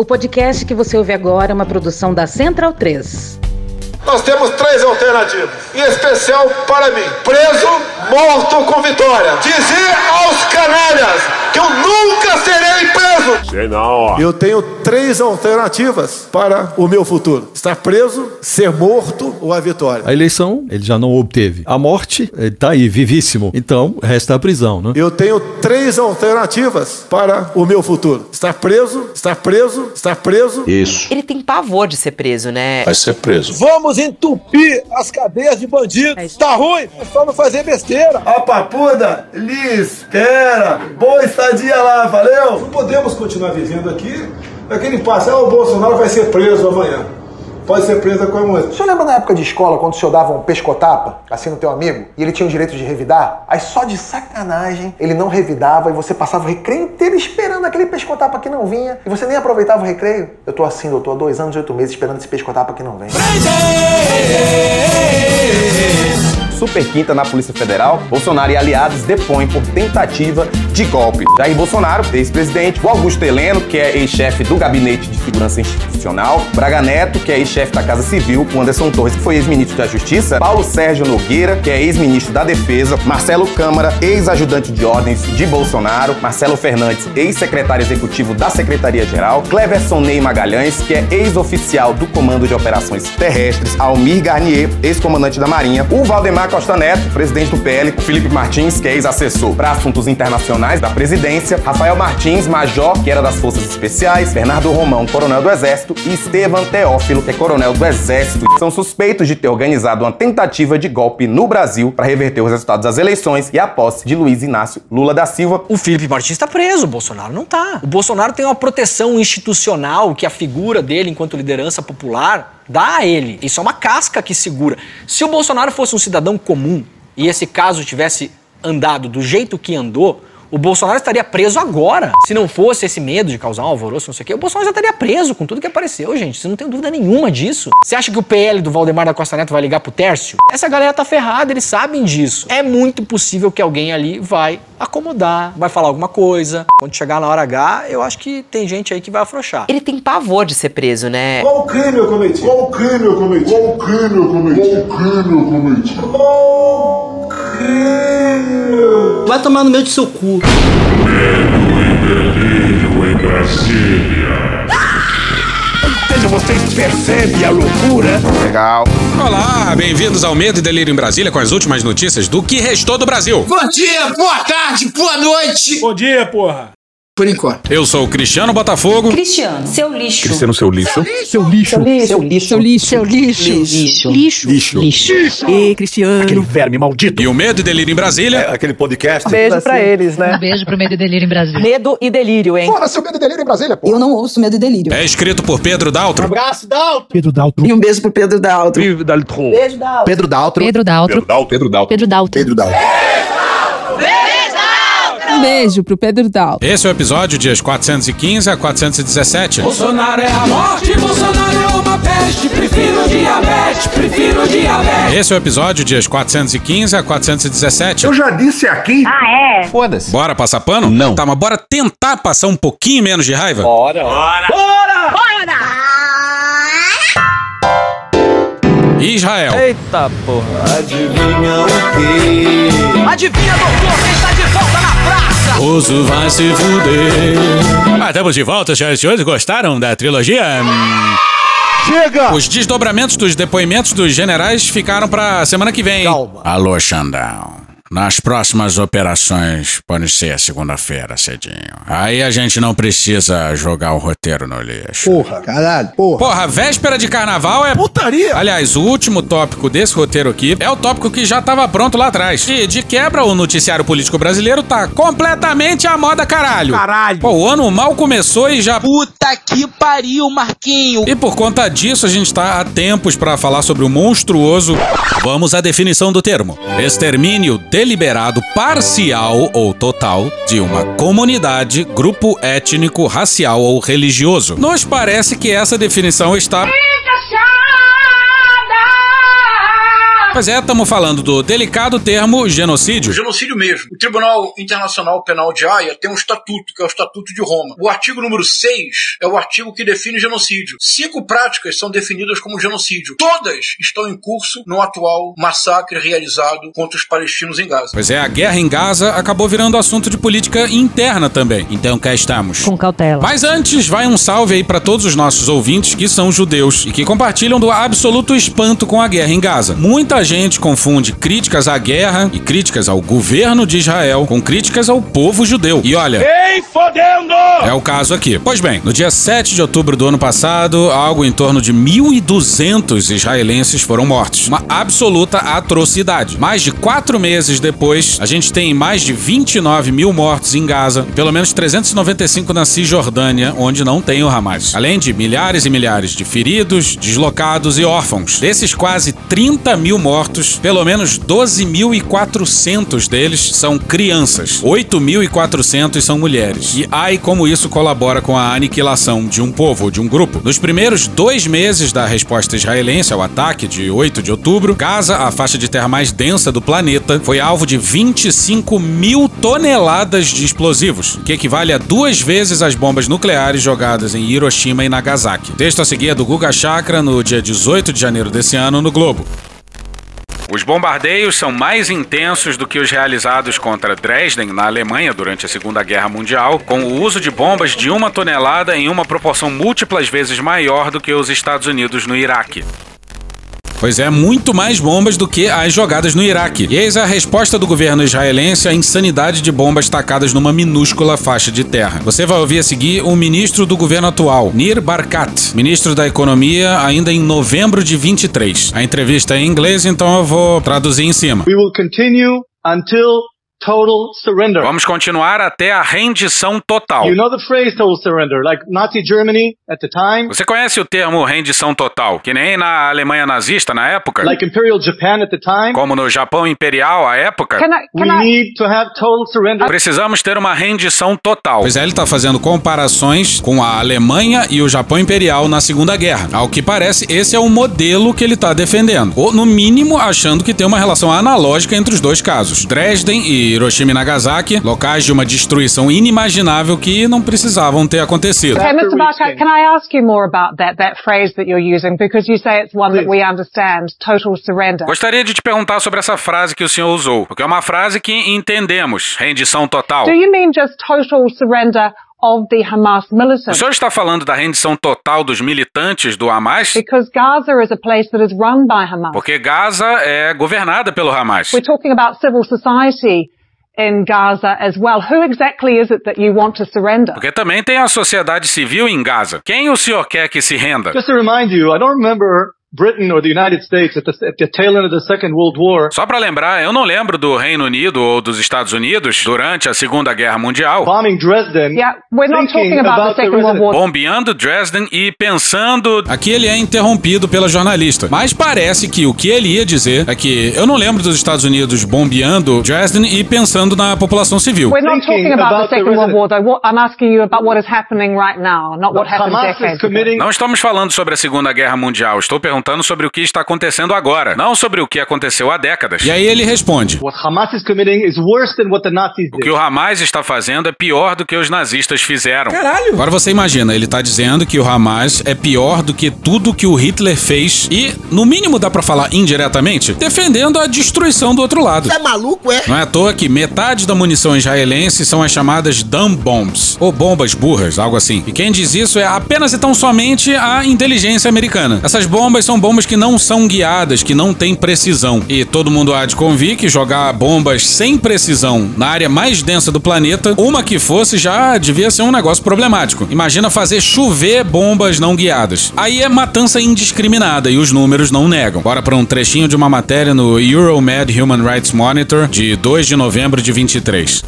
O podcast que você ouve agora é uma produção da Central 3. Nós temos três alternativas, em especial para mim: preso, morto com vitória. Dizer aos canalhas eu nunca serei preso. Sei não, ó. Eu tenho três alternativas para o meu futuro: estar preso, ser morto ou a vitória. A eleição ele já não obteve. A morte, ele tá aí, vivíssimo. Então, resta a prisão, né? Eu tenho três alternativas para o meu futuro: estar preso, estar preso, estar preso. Isso. Ele tem pavor de ser preso, né? Vai ser preso. Vamos entupir as cadeias de bandidos. Tá ruim? É só não fazer besteira. A papuda, Liz, espera. Boa estadia lá, valeu? Não podemos continuar vivendo aqui naquele passo. Ah, o Bolsonaro vai ser preso amanhã. Pode ser preso a qualquer momento. O senhor lembra na época de escola, quando o senhor dava um pescotapa, assim no teu amigo, e ele tinha o direito de revidar? Aí só de sacanagem, ele não revidava e você passava o recreio inteiro esperando aquele pescotapa que não vinha, e você nem aproveitava o recreio. Eu tô assim, doutor, há dois anos e oito meses esperando esse pescotapa que não vem. Super Quinta na Polícia Federal, Bolsonaro e aliados depõem por tentativa de golpe. Jair Bolsonaro, ex-presidente, o Augusto Heleno, que é ex-chefe do Gabinete de Segurança Institucional, Braga Neto, que é ex-chefe da Casa Civil, o Anderson Torres, que foi ex-ministro da Justiça, Paulo Sérgio Nogueira, que é ex-ministro da Defesa, Marcelo Câmara, ex-ajudante de ordens de Bolsonaro, Marcelo Fernandes, ex-secretário executivo da Secretaria-Geral, Cleverson Ney Magalhães, que é ex-oficial do Comando de Operações Terrestres, Almir Garnier, ex-comandante da Marinha, o Valdemar Costa Neto, presidente do PL, Felipe Martins, que é ex-assessor para assuntos internacionais da presidência, Rafael Martins, major, que era das Forças Especiais, Bernardo Romão, coronel do Exército, e Estevam Teófilo, que é coronel do Exército, são suspeitos de ter organizado uma tentativa de golpe no Brasil para reverter os resultados das eleições e a posse de Luiz Inácio Lula da Silva. O Felipe Martins está preso, o Bolsonaro não tá. O Bolsonaro tem uma proteção institucional que a figura dele enquanto liderança popular dá a ele. Isso é uma casca que segura. Se o Bolsonaro fosse um cidadão comum e esse caso tivesse andado do jeito que andou, o Bolsonaro estaria preso agora. Se não fosse esse medo de causar um alvoroço, não sei o quê, o Bolsonaro já estaria preso com tudo que apareceu, gente. Você não tem dúvida nenhuma disso. Você acha que o PL do Valdemar da Costa Neto vai ligar pro Tércio? Essa galera tá ferrada, eles sabem disso. É muito possível que alguém ali vai acomodar, vai falar alguma coisa. Quando chegar na hora H, eu acho que tem gente aí que vai afrouxar. Ele tem pavor de ser preso, né? Qual crime eu cometi? Qual crime eu cometi? Qual crime eu cometi? Qual crime eu cometi? Qual crime? Vai tomar no meio do seu cu. Delírio em Brasília. Vocês percebem a loucura? Legal. Olá, bem-vindos ao Medo e Delírio em Brasília com as últimas notícias do que restou do Brasil. Bom dia, boa tarde, boa noite. Bom dia, porra. Por enquanto. Eu sou o Cristiano Botafogo. Cristiano, seu lixo. Cristiano, seu lixo. Seu lixo. Seu lixo. Seu lixo. Seu lixo. Seu lixo. Lixo. Lixo. Lixo. E Cristiano. Aquele verme maldito. E o Medo e Delírio em Brasília. Aquele podcast. Beijo pra eles, né? Um beijo pro Medo e Delírio em Brasília. Medo e delírio, hein? Fora seu medo e delírio em Brasília, pô. Eu não ouço Medo e Delírio. É escrito por Pedro Daltro. Abraço, Dalton. Pedro Daltro. E um beijo pro Pedro Daltro. Beijo, Dal. Pedro Daltro. Pedro Daltro. Pedro Dalto. Pedro Daltro. Pedro Dalto. Um beijo pro Pedro Daltro. Esse é o episódio dias 415 a 417. Bolsonaro é a morte, Bolsonaro é uma peste. Prefiro diabetes, prefiro diabetes. Esse é o episódio dias 415 a 417. Eu já disse aqui. Foda-se. Bora passar pano? Não. Tá, mas bora tentar passar um pouquinho menos de raiva? Bora. Israel. Eita porra. Adivinha o quê? Adivinha, doutor, quem está de volta na praça? Oso vai se fuder. Ah, estamos de volta, senhoras e senhores. Gostaram da trilogia? Chega! Os desdobramentos dos depoimentos dos generais ficaram pra semana que vem. Calma. Alô, Xandão. Nas próximas operações, pode ser segunda-feira, cedinho. Aí a gente não precisa jogar o roteiro no lixo. Porra, caralho, porra. Porra, véspera de carnaval é. Putaria. Aliás, o último tópico desse roteiro aqui é o tópico que já tava pronto lá atrás. E de quebra, o noticiário político brasileiro tá completamente à moda caralho. Caralho. Pô, o ano mal começou e já. Puta que pariu, Marquinho. E por conta disso, a gente tá há tempos pra falar sobre o monstruoso. Vamos à definição do termo: extermínio deliberado, parcial ou total de uma comunidade, grupo étnico, racial ou religioso. Nos parece que essa definição está Pois é, estamos falando do delicado termo genocídio. Genocídio mesmo. O Tribunal Internacional Penal de Haia tem um estatuto, que é o Estatuto de Roma. O artigo número 6 é o artigo que define genocídio. Cinco práticas são definidas como genocídio. Todas estão em curso no atual massacre realizado contra os palestinos em Gaza. Pois é, a guerra em Gaza acabou virando assunto de política interna também. Então cá estamos. Com cautela. Mas antes, vai um salve aí para todos os nossos ouvintes que são judeus e que compartilham do absoluto espanto com a guerra em Gaza. Muita gente confunde críticas à guerra e críticas ao governo de Israel com críticas ao povo judeu. E olha, Ei, fodendo! é o caso aqui. Pois bem, no dia 7 de outubro do ano passado, algo em torno de 1.200 israelenses foram mortos. Uma absoluta atrocidade. Mais de quatro meses depois, a gente tem mais de 29 mil mortos em Gaza, e pelo menos 395 na Cisjordânia, onde não tem o Hamas. Além de milhares e milhares de feridos, deslocados e órfãos. Desses quase 30 mil mortos, pelo menos 12.400 deles são crianças. 8.400 são mulheres. E ai como isso colabora com a aniquilação de um povo de um grupo. Nos primeiros dois meses da resposta israelense ao ataque de 8 de outubro, Gaza, a faixa de terra mais densa do planeta, foi alvo de 25 mil toneladas de explosivos, que equivale a duas vezes as bombas nucleares jogadas em Hiroshima e Nagasaki. Texto a seguir é do Guga Chakra no dia 18 de janeiro desse ano no Globo. Os bombardeios são mais intensos do que os realizados contra Dresden, na Alemanha, durante a Segunda Guerra Mundial, com o uso de bombas de uma tonelada em uma proporção múltiplas vezes maior do que os Estados Unidos no Iraque. Pois é, muito mais bombas do que as jogadas no Iraque. E eis a resposta do governo israelense à insanidade de bombas tacadas numa minúscula faixa de terra. Você vai ouvir a seguir o ministro do governo atual, Nir Barkat, ministro da Economia, ainda em novembro de 23. A entrevista é em inglês, então eu vou traduzir em cima. We will continue until total surrender. Vamos continuar até a rendição total. You know the phrase total surrender, like Nazi Germany at the time, Você conhece o termo rendição total? Que nem na Alemanha nazista na época? like Imperial Japan at the time. Como no Japão Imperial à época? we need to have total surrender. Precisamos ter uma rendição total. Pois é, ele está fazendo comparações com a Alemanha e o Japão Imperial na Segunda Guerra. Ao que parece, esse é o modelo que ele está defendendo. Ou, no mínimo, achando que tem uma relação analógica entre os dois casos. Dresden e Hiroshima e Nagasaki, locais de uma destruição inimaginável que não precisavam ter acontecido. Okay, Mr. Barker, can I ask you more about that, that phrase that you're using? Because you say it's one that we understand, total surrender. Gostaria de te perguntar sobre essa frase que o senhor usou, porque é uma frase que entendemos, rendição total. Do you mean just total surrender of the Hamas O militants? senhor está falando da rendição total dos militantes do Hamas? Because Gaza is a place that is run by Hamas. Porque Gaza é governada pelo Hamas. We're talking about civil society in Gaza as well. Who exactly is it that you want to surrender? Porque também tem a sociedade civil em Gaza. Quem o senhor quer que se renda? Just to remind you, I don't remember Britain or the United States at the, at the tail end of the Second World War Só pra lembrar, eu não lembro do Reino Unido ou dos Estados Unidos durante a Segunda Guerra Mundial. bombing Dresden. Yeah, we're not talking about, about the Second World War. Bombeando Dresden e pensando. Aqui ele é interrompido pela jornalista. Mas parece que o que ele ia dizer é que eu não lembro dos Estados Unidos bombeando Dresden e pensando na população civil. We're not talking about, the Second World War, though. I'm asking you about what is happening right now, not what happened decades ago. Não estamos falando sobre a Segunda Guerra Mundial, estou perguntando sobre o que está acontecendo agora, não sobre o que aconteceu há décadas. E aí ele responde: What Hamas is committing is worse than what the Nazis O did. que o Hamas está fazendo é pior do que os nazistas fizeram. Caralho! Agora você imagina, ele está dizendo que o Hamas é pior do que tudo que o Hitler fez e, no mínimo dá pra falar indiretamente, defendendo a destruição do outro lado. Você é maluco, é? Não é à toa que metade da munição israelense são as chamadas dumb bombs, ou bombas burras, algo assim. E quem diz isso é apenas e tão somente a inteligência americana. Essas bombas são bombas que não são guiadas, que não têm precisão. E todo mundo há de convir que jogar bombas sem precisão na área mais densa do planeta, uma que fosse já devia ser um negócio problemático. Imagina fazer chover bombas não guiadas. Aí é matança indiscriminada e os números não negam. Bora para um trechinho de uma matéria no Euromed Human Rights Monitor de 2 de novembro de 23.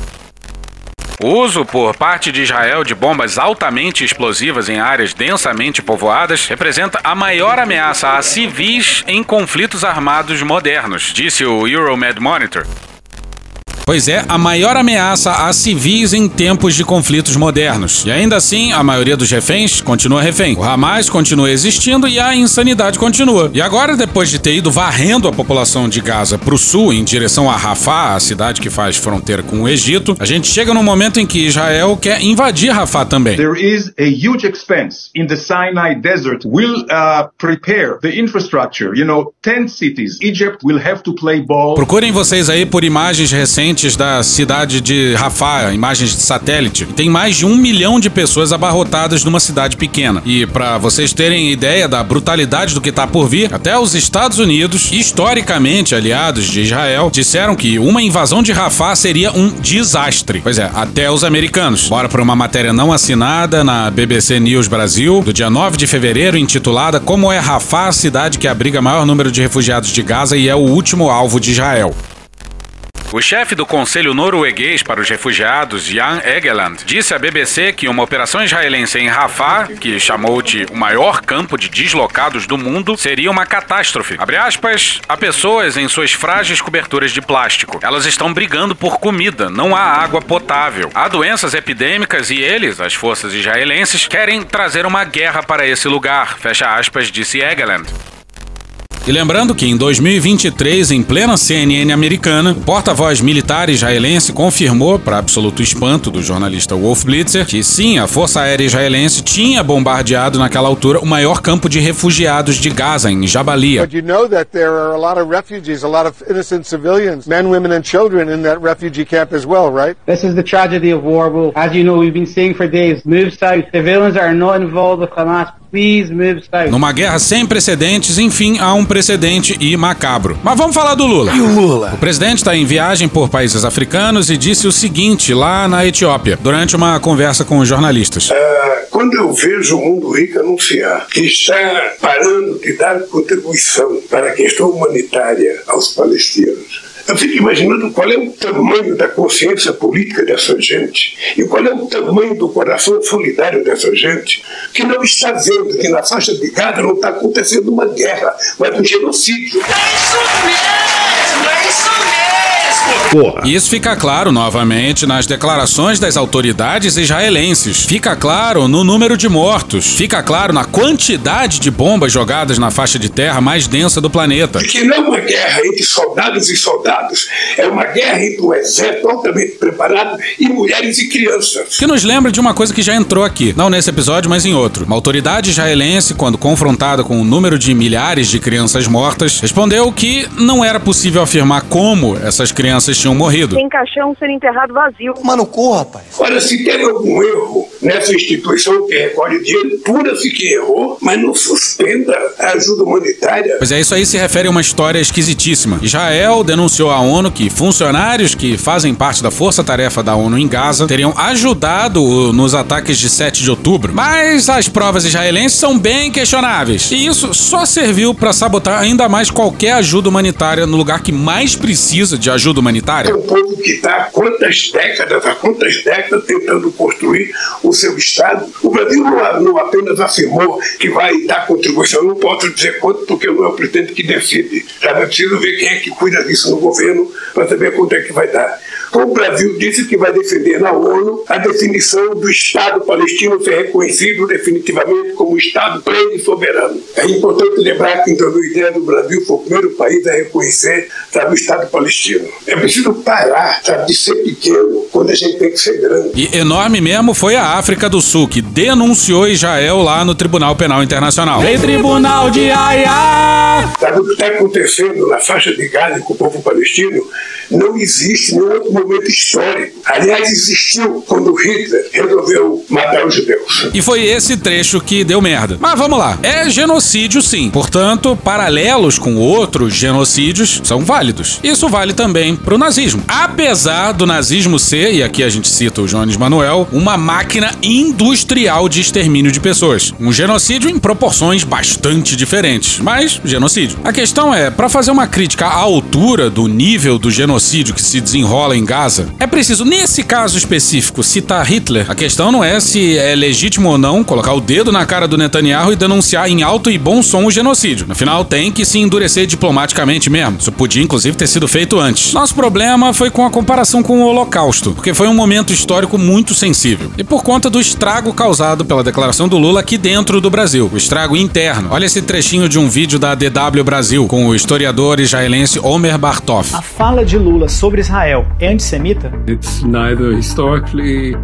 O uso por parte de Israel de bombas altamente explosivas em áreas densamente povoadas representa a maior ameaça a civis em conflitos armados modernos, disse o Euromed Monitor. Pois é a maior ameaça a civis em tempos de conflitos modernos. E ainda assim, a maioria dos reféns continua refém. O Hamas continua existindo e a insanidade continua. E agora, depois de ter ido varrendo a população de Gaza para o sul em direção a Rafah, a cidade que faz fronteira com o Egito, a gente chega num momento em que Israel quer invadir Rafah também. There is a huge expense in the Sinai desert. Will uh, prepare the infrastructure. You know, 10 cities. Egypt will have to play ball. Procurem vocês aí por imagens recentes da cidade de Rafah, imagens de satélite. Tem mais de um milhão de pessoas abarrotadas numa cidade pequena. E para vocês terem ideia da brutalidade do que tá por vir, até os Estados Unidos, historicamente aliados de Israel, disseram que uma invasão de Rafah seria um desastre. Pois é, até os americanos. Bora para uma matéria não assinada na BBC News Brasil, do dia 9 de fevereiro, intitulada Como é Rafah, a cidade que abriga maior número de refugiados de Gaza e é o último alvo de Israel. O chefe do Conselho Norueguês para os Refugiados, Jan Egeland, disse à BBC que uma operação israelense em Rafah, que chamou de o maior campo de deslocados do mundo, seria uma catástrofe. Abre aspas, há pessoas em suas frágeis coberturas de plástico. Elas estão brigando por comida, não há água potável. Há doenças epidêmicas e eles, as forças israelenses, querem trazer uma guerra para esse lugar. Fecha aspas, disse Egeland. E lembrando que em 2023, em plena CNN americana, o porta-voz militar israelense confirmou, para absoluto espanto do jornalista Wolf Blitzer, que sim, a Força Aérea Israelense tinha bombardeado naquela altura o maior campo de refugiados de Gaza, em Jabalia. But you know that there are a lot of refugees, a lot of innocent civilians, men, women, and children in that refugee camp as well, right? This is the tragedy of war. As you know, we've been saying for days, move south. Civilians are not involved with Hamas. Numa guerra sem precedentes, enfim, há um precedente e macabro. Mas vamos falar do Lula. E o Lula? O presidente está em viagem por países africanos e disse o seguinte lá na Etiópia, durante uma conversa com os jornalistas. Ah, quando eu vejo o mundo rico anunciar que está parando de dar contribuição para a questão humanitária aos palestinos, eu fico imaginando qual é o tamanho da consciência política dessa gente e qual é o tamanho do coração solidário dessa gente que não está vendo que na faixa de Gaza não está acontecendo uma guerra, mas um genocídio. Porra. E isso fica claro novamente nas declarações das autoridades israelenses. Fica claro no número de mortos. Fica claro na quantidade de bombas jogadas na faixa de terra mais densa do planeta. Que não é uma guerra entre soldados e soldados, é uma guerra entre um exército altamente preparado e mulheres e crianças. Que nos lembra de uma coisa que já entrou aqui, não nesse episódio, mas em outro. Uma autoridade israelense, quando confrontada com o número de milhares de crianças mortas, respondeu que não era possível afirmar como essas crianças tinham morrido. Tem caixão sendo enterrado vazio. Mano, corra, rapaz. Olha, se teve algum erro nessa instituição que recolhe dinheiro, pura-se que errou, mas não suspenda a ajuda humanitária. Pois é, isso aí se refere a uma história esquisitíssima. Israel denunciou à ONU que funcionários que fazem parte da força-tarefa da ONU em Gaza teriam ajudado nos ataques de 7 de outubro. Mas as provas israelenses são bem questionáveis. E isso só serviu para sabotar ainda mais qualquer ajuda humanitária no lugar que mais precisa de ajuda humanitária. É um povo que está há quantas décadas, há quantas décadas tentando construir o seu Estado. O Brasil não, não apenas afirmou que vai dar contribuição, eu não posso dizer quanto, porque não é o presidente que decide. Sabe? É preciso ver quem é que cuida disso no governo para saber quanto é que vai dar. O Brasil disse que vai defender na ONU a definição do Estado palestino ser reconhecido definitivamente como Estado pleno e soberano. É importante lembrar que em 2010 o Brasil foi o primeiro país a reconhecer sabe, o Estado palestino. É preciso parar sabe, de ser pequeno quando a gente tem que ser grande. E enorme mesmo foi a África do Sul, que denunciou Israel lá no Tribunal Penal Internacional. Ei, Tribunal de Haia! Sabe o que está acontecendo na faixa de Gaza com o povo palestino? Não existe nenhum outro momento histórico. Aliás, existiu quando Hitler resolveu matar os judeus. E foi esse trecho que deu merda. Mas vamos lá. É genocídio, sim. Portanto, paralelos com outros genocídios são válidos. Isso vale também pro nazismo. Apesar do nazismo ser, e aqui a gente cita o Jones Manuel, uma máquina industrial de extermínio de pessoas. Um genocídio em proporções bastante diferentes, mas genocídio. A questão é, para fazer uma crítica à altura do nível do genocídio genocídio que se desenrola em Gaza, é preciso, nesse caso específico, citar Hitler. A questão não é se é legítimo ou não colocar o dedo na cara do Netanyahu e denunciar em alto e bom som o genocídio. No final, tem que se endurecer diplomaticamente mesmo. Isso podia, inclusive, ter sido feito antes. Nosso problema foi com a comparação com o Holocausto, porque foi um momento histórico muito sensível. E por conta do estrago causado pela declaração do Lula aqui dentro do Brasil, o estrago interno. Olha esse trechinho de um vídeo da DW Brasil com o historiador israelense Omer Bartov. A fala de Lula sobre Israel é antissemita? It's neither historically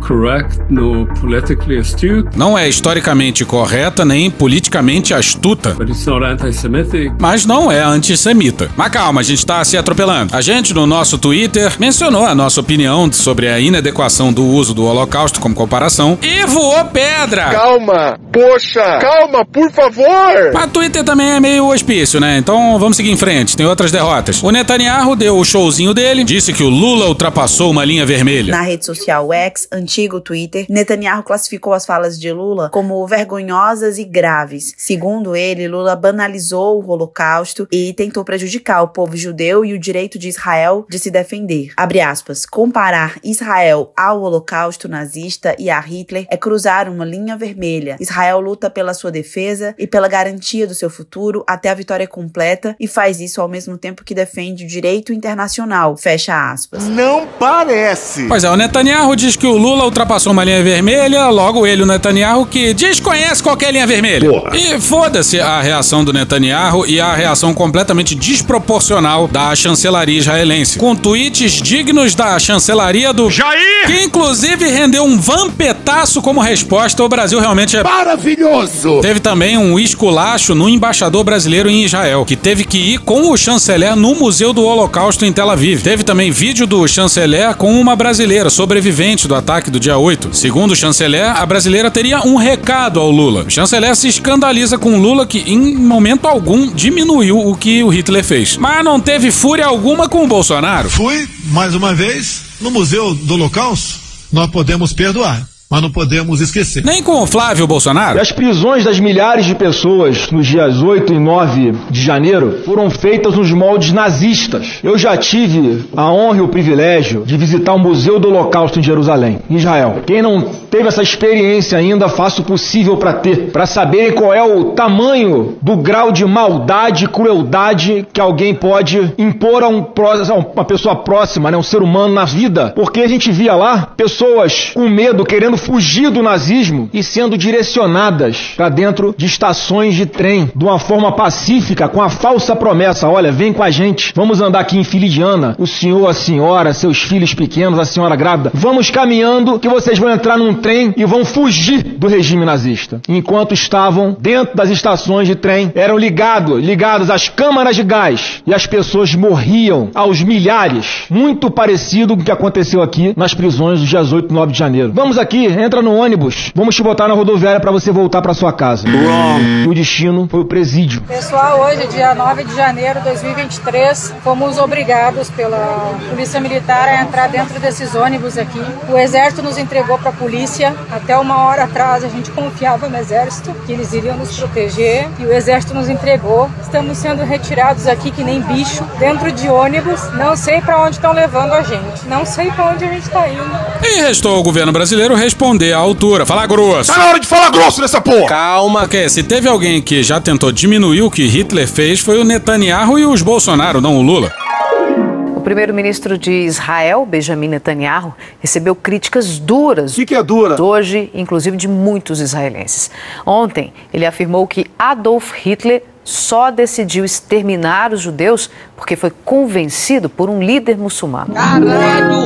correct nor politically astute. Não é historicamente correta nem politicamente astuta. But it's not anti-Semitic. Mas não é antissemita. Mas calma, a gente tá se atropelando. A gente no nosso Twitter mencionou a nossa opinião sobre a inadequação do uso do Holocausto como comparação e voou pedra. Calma, poxa, calma, por favor. Mas Twitter também é meio hospício, né? Então vamos seguir em frente, tem outras derrotas. O Netanyahu deu o showzinho dele, disse que o Lula ultrapassou uma linha vermelha. Na rede social X, antigo Twitter, Netanyahu classificou as falas de Lula como vergonhosas e graves. Segundo ele, Lula banalizou o Holocausto e tentou prejudicar o povo judeu e o direito de Israel de se defender. Abre aspas. Comparar Israel ao Holocausto nazista e a Hitler é cruzar uma linha vermelha. Israel luta pela sua defesa e pela garantia do seu futuro até a vitória completa e faz isso ao mesmo tempo que defende o direito internacional. Fecha aspas. Não parece. Pois é, o Netanyahu diz que o Lula ultrapassou uma linha vermelha, logo ele, o Netanyahu, que desconhece qualquer linha vermelha. Porra. E foda-se a reação do Netanyahu e a reação completamente desproporcional da chancelaria israelense, com tweets dignos da chancelaria do Jair, que inclusive rendeu um vampetaço como resposta. O Brasil realmente é maravilhoso. Teve também um esculacho no embaixador brasileiro em Israel, que teve que ir com o chanceler no Museu do Holocausto em Tel Aviv. Teve também vídeo do chanceler com uma brasileira sobrevivente do ataque do dia 8. Segundo o chanceler, a brasileira teria um recado ao Lula. O chanceler se escandaliza com Lula que, em momento algum, diminuiu o que o Hitler fez. Mas não teve fúria alguma com o Bolsonaro. Fui, mais uma vez, no Museu do Holocausto. Nós podemos perdoar, mas não podemos esquecer. Nem com o Flávio Bolsonaro. E as prisões das milhares de pessoas nos dias 8 e 9 de janeiro foram feitas nos moldes nazistas. Eu já tive a honra e o privilégio de visitar o Museu do Holocausto em Jerusalém, em Israel. Quem não teve essa experiência ainda, faça o possível para ter, para saberem qual é o tamanho do grau de maldade e crueldade que alguém pode impor a, um, a uma pessoa próxima, né, um ser humano na vida. Porque a gente via lá pessoas com medo, querendo fugir do nazismo e sendo direcionadas para dentro de estações de trem de uma forma pacífica, com a falsa promessa: olha, vem com a gente, vamos andar aqui em Filidiana, o senhor, a senhora, seus filhos pequenos, a senhora grávida, vamos caminhando que vocês vão entrar num trem e vão fugir do regime nazista. Enquanto estavam dentro das estações de trem, eram ligados, ligados às câmaras de gás e as pessoas morriam aos milhares, muito parecido com o que aconteceu aqui nas prisões dos dias 8 e 9 de janeiro. Vamos aqui, entra no ônibus, vamos te botar na rodoviária para você voltar para sua casa. E o destino foi o presídio. Pessoal, hoje, dia 9 de janeiro de 2023, fomos obrigados pela Polícia Militar a entrar dentro desses ônibus aqui. O Exército nos entregou para a polícia. Até uma hora atrás a gente confiava no Exército, que eles iriam nos proteger, e o Exército nos entregou. Estamos sendo retirados aqui que nem bicho, dentro de ônibus. Não sei para onde estão levando a gente. Não sei para onde a gente está indo. E restou ao governo brasileiro responder à altura, falar grosso. Tá na hora de falar grosso nessa porra. Calma, que se teve alguém que já tentou diminuir o que Hitler fez foi o Netanyahu e os Bolsonaro, não o Lula. O primeiro-ministro de Israel, Benjamin Netanyahu, recebeu críticas duras. O que, que é dura? Hoje, inclusive de muitos israelenses. Ontem, ele afirmou que Adolf Hitler só decidiu exterminar os judeus porque foi convencido por um líder muçulmano.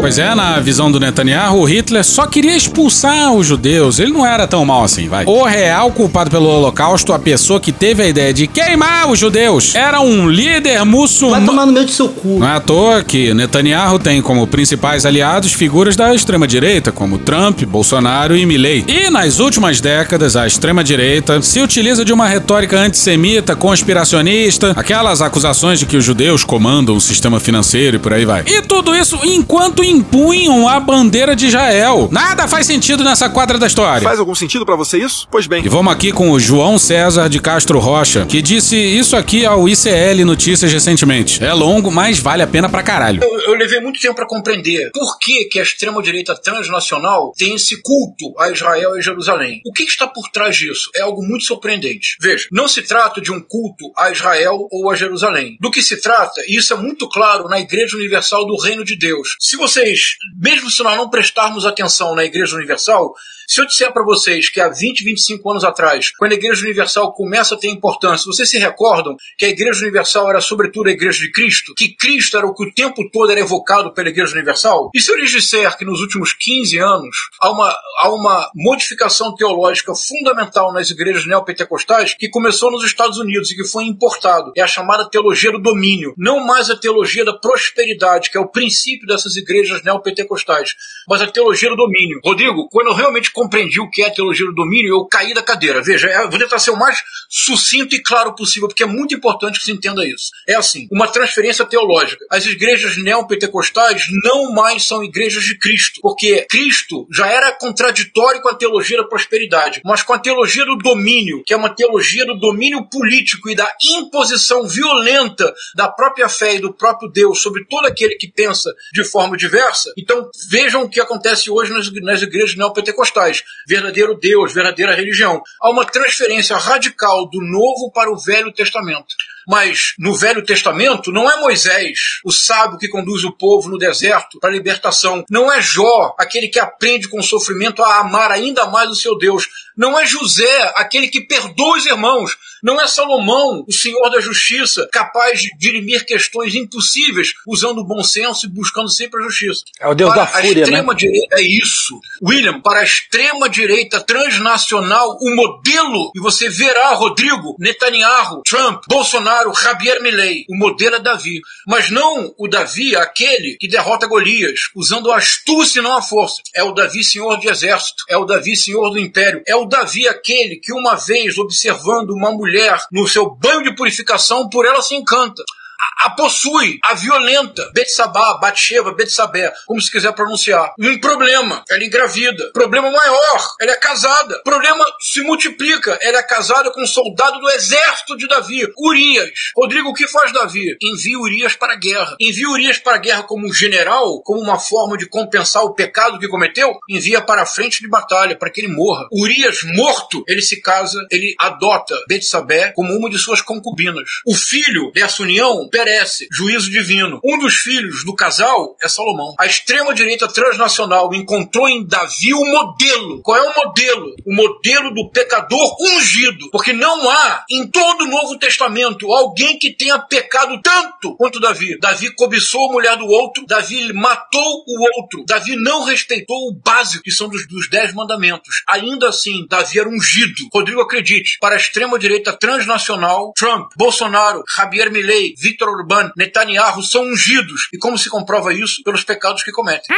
Pois é, na visão do Netanyahu, o Hitler só queria expulsar os judeus. Ele não era tão mal assim, vai. O real culpado pelo Holocausto, a pessoa que teve a ideia de queimar os judeus, era um líder muçulmano. Vai tomar no meio do seu cu. Não é à toa que Netanyahu tem como principais aliados figuras da extrema-direita, como Trump, Bolsonaro e Milley. E nas últimas décadas, a extrema-direita se utiliza de uma retórica antissemita, conspiracionista, aquelas acusações de que os judeus comandam o sistema financeiro e por aí vai. E tudo isso enquanto empunham a bandeira de Israel. Nada faz sentido nessa quadra da história. Faz algum sentido para você isso? Pois bem. E vamos aqui com o João César de Castro Rocha, que disse isso aqui ao ICL Notícias recentemente. É longo, mas vale a pena pra caralho. Eu, eu levei muito tempo para compreender por que, que a extrema-direita transnacional tem esse culto a Israel e Jerusalém. O que, que está por trás disso? É algo muito surpreendente. Veja, não se trata de um culto a Israel ou a Jerusalém. Do que se trata, e isso é muito claro na Igreja Universal do Reino de Deus. Se vocês, mesmo se nós não prestarmos atenção na Igreja Universal, se eu disser para vocês que há 20, 25 anos atrás, quando a Igreja Universal começa a ter importância, vocês se recordam que a Igreja Universal era sobretudo a Igreja de Cristo? Que Cristo era o que o tempo todo era evocado pela Igreja Universal? E se eu lhes disser que nos últimos 15 anos há uma, há uma modificação teológica fundamental nas igrejas neopentecostais que começou nos Estados Unidos e que foi importado? É a chamada teologia do domínio. Não mais a teologia da prosperidade, que é o princípio dessas igrejas neopentecostais, mas a teologia do domínio. Rodrigo, quando eu realmente compreendi o que é a teologia do domínio, eu caí da cadeira. Veja, eu vou tentar ser o mais sucinto e claro possível, porque é muito importante que se entenda isso. É assim, uma transferência teológica. As igrejas neopentecostais não mais são igrejas de Cristo, porque Cristo já era contraditório com a teologia da prosperidade, mas com a teologia do domínio, que é uma teologia do domínio político e da imposição violenta da própria fé e do próprio Deus sobre todo aquele que pensa de forma diversa. Então, vejam o que acontece hoje nas, nas igrejas neopentecostais verdadeiro Deus, verdadeira religião. Há uma transferência radical do Novo para o Velho Testamento. Mas no Velho Testamento não é Moisés, o sábio que conduz o povo no deserto para a libertação. Não é Jó, aquele que aprende com sofrimento a amar ainda mais o seu Deus. Não é José, aquele que perdoa os irmãos. Não é Salomão, o Senhor da Justiça, capaz de dirimir questões impossíveis usando o bom senso e buscando sempre a justiça. É o Deus para da fúria, a extrema né? direita é isso. William, para a extrema direita transnacional, o modelo, e você verá, Rodrigo, Netanyahu, Trump, Bolsonaro, Javier Milei, o modelo é Davi. Mas não o Davi, aquele que derrota Golias, usando a astúcia e não a força. É o Davi, senhor de exército. É o Davi, senhor do império. É o Davi, aquele que uma vez, observando uma mulher no seu banho de purificação, por ela se encanta a possui, a violenta, Betsabá, Batsheva, Betsabé, como se quiser pronunciar. Um problema, ela engravida. Problema maior, ela é casada. Problema se multiplica, ela é casada com um soldado do exército de Davi, Urias. Rodrigo, o que faz Davi? Envia Urias para a guerra. Envia Urias para a guerra como um general, como uma forma de compensar o pecado que cometeu? Envia para a frente de batalha, para que ele morra. Urias, morto, ele se casa, ele adota Betsabé como uma de suas concubinas. O filho dessa união perece, juízo divino. Um dos filhos do casal é Salomão. A extrema-direita transnacional encontrou em Davi o modelo. Qual é o modelo? O modelo do pecador ungido. Porque não há em todo o Novo Testamento alguém que tenha pecado tanto quanto Davi. Davi cobiçou a mulher do outro, Davi matou o outro, Davi não respeitou o básico, que são dos, dos dez mandamentos. Ainda assim, Davi era ungido. Rodrigo, acredite, para a extrema-direita transnacional, Trump, Bolsonaro, Javier Milei, Victor Orbán, Netanyahu são ungidos. E como se comprova isso? Pelos pecados que cometem.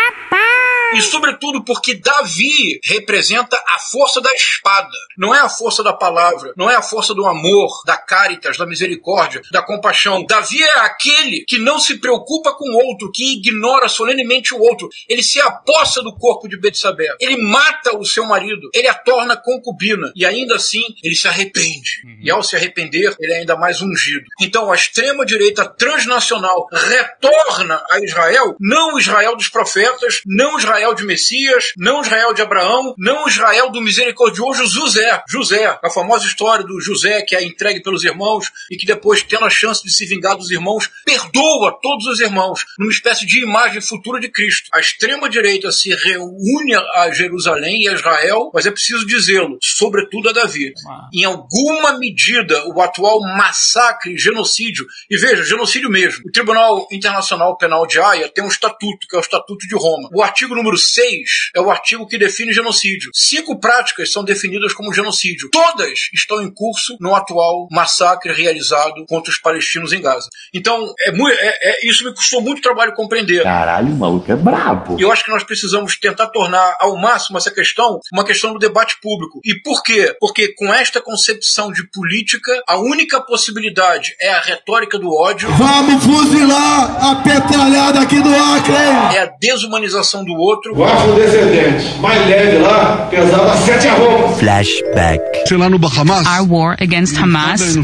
E sobretudo porque Davi representa a força da espada. Não é a força da palavra, não é a força do amor, da caritas, da misericórdia, da compaixão. Davi é aquele que não se preocupa com o outro, que ignora solenemente o outro. Ele se apossa do corpo de Betsabé. Ele mata o seu marido, ele a torna concubina e ainda assim ele se arrepende. E ao se arrepender, ele é ainda mais ungido. Então a extrema direita transnacional retorna a Israel, não o Israel dos profetas, não o Israel de Messias, não Israel de Abraão, não Israel do misericordioso José. José, a famosa história do José que é entregue pelos irmãos e que depois, tendo a chance de se vingar dos irmãos, perdoa todos os irmãos, numa espécie de imagem futura de Cristo. A extrema direita se reúne a Jerusalém e a Israel, mas é preciso dizê-lo, sobretudo a Davi. Em alguma medida, o atual massacre, genocídio, e veja, genocídio mesmo. O Tribunal Internacional Penal de Haia tem um estatuto, que é o Estatuto de Roma. O artigo número número 6 é o artigo que define genocídio. Cinco práticas são definidas como genocídio. Todas estão em curso no atual massacre realizado contra os palestinos em Gaza. Então, é, é, é isso me custou muito trabalho compreender. Caralho, o maluco é brabo. E eu acho que nós precisamos tentar tornar ao máximo essa questão uma questão do debate público. E por quê? Porque com esta concepção de política, a única possibilidade é a retórica do ódio. Vamos fuzilar a petralhada aqui do Acre! É a desumanização do outro. O afrodescendente mais leve lá pesava sete arrobas. Flashback. Lá no Bahamas. Our war against Hamas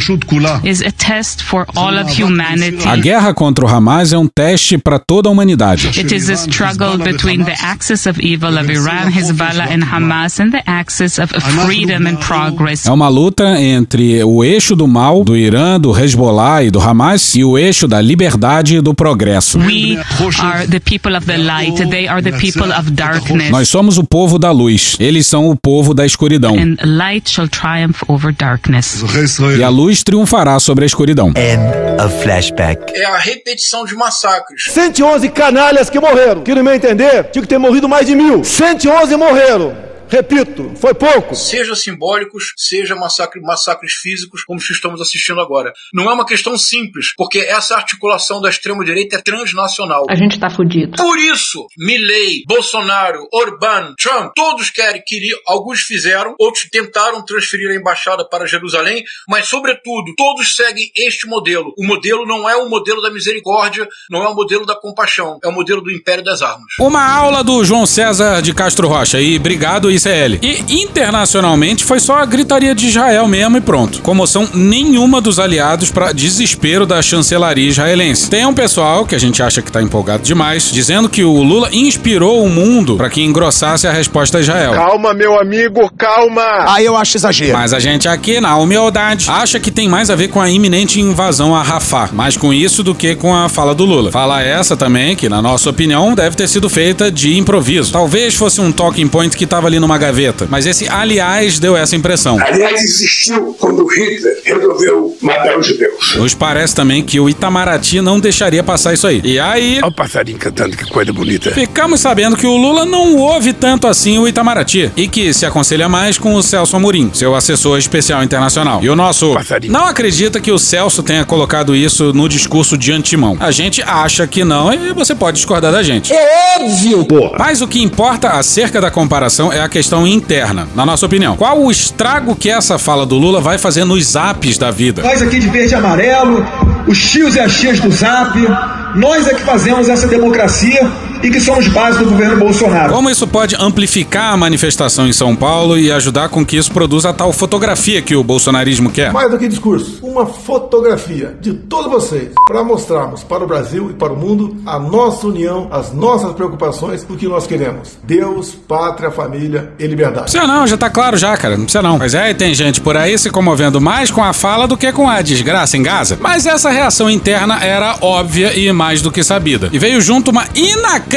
is a test for all of humanity. A guerra contra o Hamas é um teste para toda a humanidade. It is a struggle between the axis of evil of Iran, Hezbollah and Hamas and the axis of freedom and progress. É uma luta entre o eixo do mal do Irã, do Hezbollah e do Hamas e o eixo da liberdade e do progresso. We are the people of the light, they are the people. Nós somos o povo da luz, eles são o povo da escuridão. And light shall triumph over darkness. E a luz triunfará sobre a escuridão. End of flashback. É a repetição de massacres. 111 canalhas que morreram. Que no meu entender, tinha que ter morrido mais de mil. 111 morreram. Repito, foi pouco. Seja simbólicos, seja massacre, massacres físicos, como estamos assistindo agora. Não é uma questão simples, porque essa articulação da extrema-direita é transnacional. A gente tá fudido. Por isso, Milley, Bolsonaro, Orbán, Trump, todos querem, queriam, alguns fizeram, outros tentaram transferir a embaixada para Jerusalém, mas, sobretudo, todos seguem este modelo. O modelo não é o modelo da misericórdia, não é o modelo da compaixão, é o modelo do império das armas. Uma aula do João César de Castro Rocha. E obrigado, ICL. E internacionalmente foi só a gritaria de Israel mesmo e pronto. Comoção nenhuma dos aliados para desespero da chancelaria israelense. Tem um pessoal que a gente acha que tá empolgado demais, dizendo que o Lula inspirou o mundo para que engrossasse a resposta a Israel. Calma, meu amigo, calma. Aí eu acho exagero. Mas a gente aqui, na humildade, acha que tem mais a ver com a iminente invasão a Rafah, mais com isso do que com a fala do Lula. Fala essa também, que na nossa opinião deve ter sido feita de improviso. Talvez fosse um talking point que tava ali numa gaveta, mas esse, aliás, deu essa impressão. Aliás, existiu quando Hitler resolveu matar os judeus. Nos parece também que o Itamaraty não deixaria passar isso aí. E aí. Olha o passarinho cantando, que coisa bonita. Ficamos sabendo que o Lula não ouve tanto assim o Itamaraty e que se aconselha mais com o Celso Amorim, seu assessor especial internacional. E o nosso passarinho. não acredita que o Celso tenha colocado isso no discurso de antemão. A gente acha que não e você pode discordar da gente. É óbvio, pô. Mas o que importa acerca da comparação é a questão interna, na nossa opinião. Qual o estrago que essa fala do Lula vai fazer nos apps da vida? Nós aqui de verde e amarelo, os tios e as tias do Zap, nós é que fazemos essa democracia e que somos base do governo Bolsonaro. Como isso pode amplificar a manifestação em São Paulo e ajudar com que isso produza a tal fotografia que o bolsonarismo quer? Mais do que discurso, uma fotografia de todos vocês para mostrarmos para o Brasil e para o mundo a nossa união, as nossas preocupações, o que nós queremos: Deus, pátria, família e liberdade. Precisa não, já tá claro já, cara. Não precisa não. Mas é, e tem gente por aí se comovendo mais com a fala do que com a desgraça em Gaza. Mas essa reação interna era óbvia e mais do que sabida. E veio junto uma inacreditável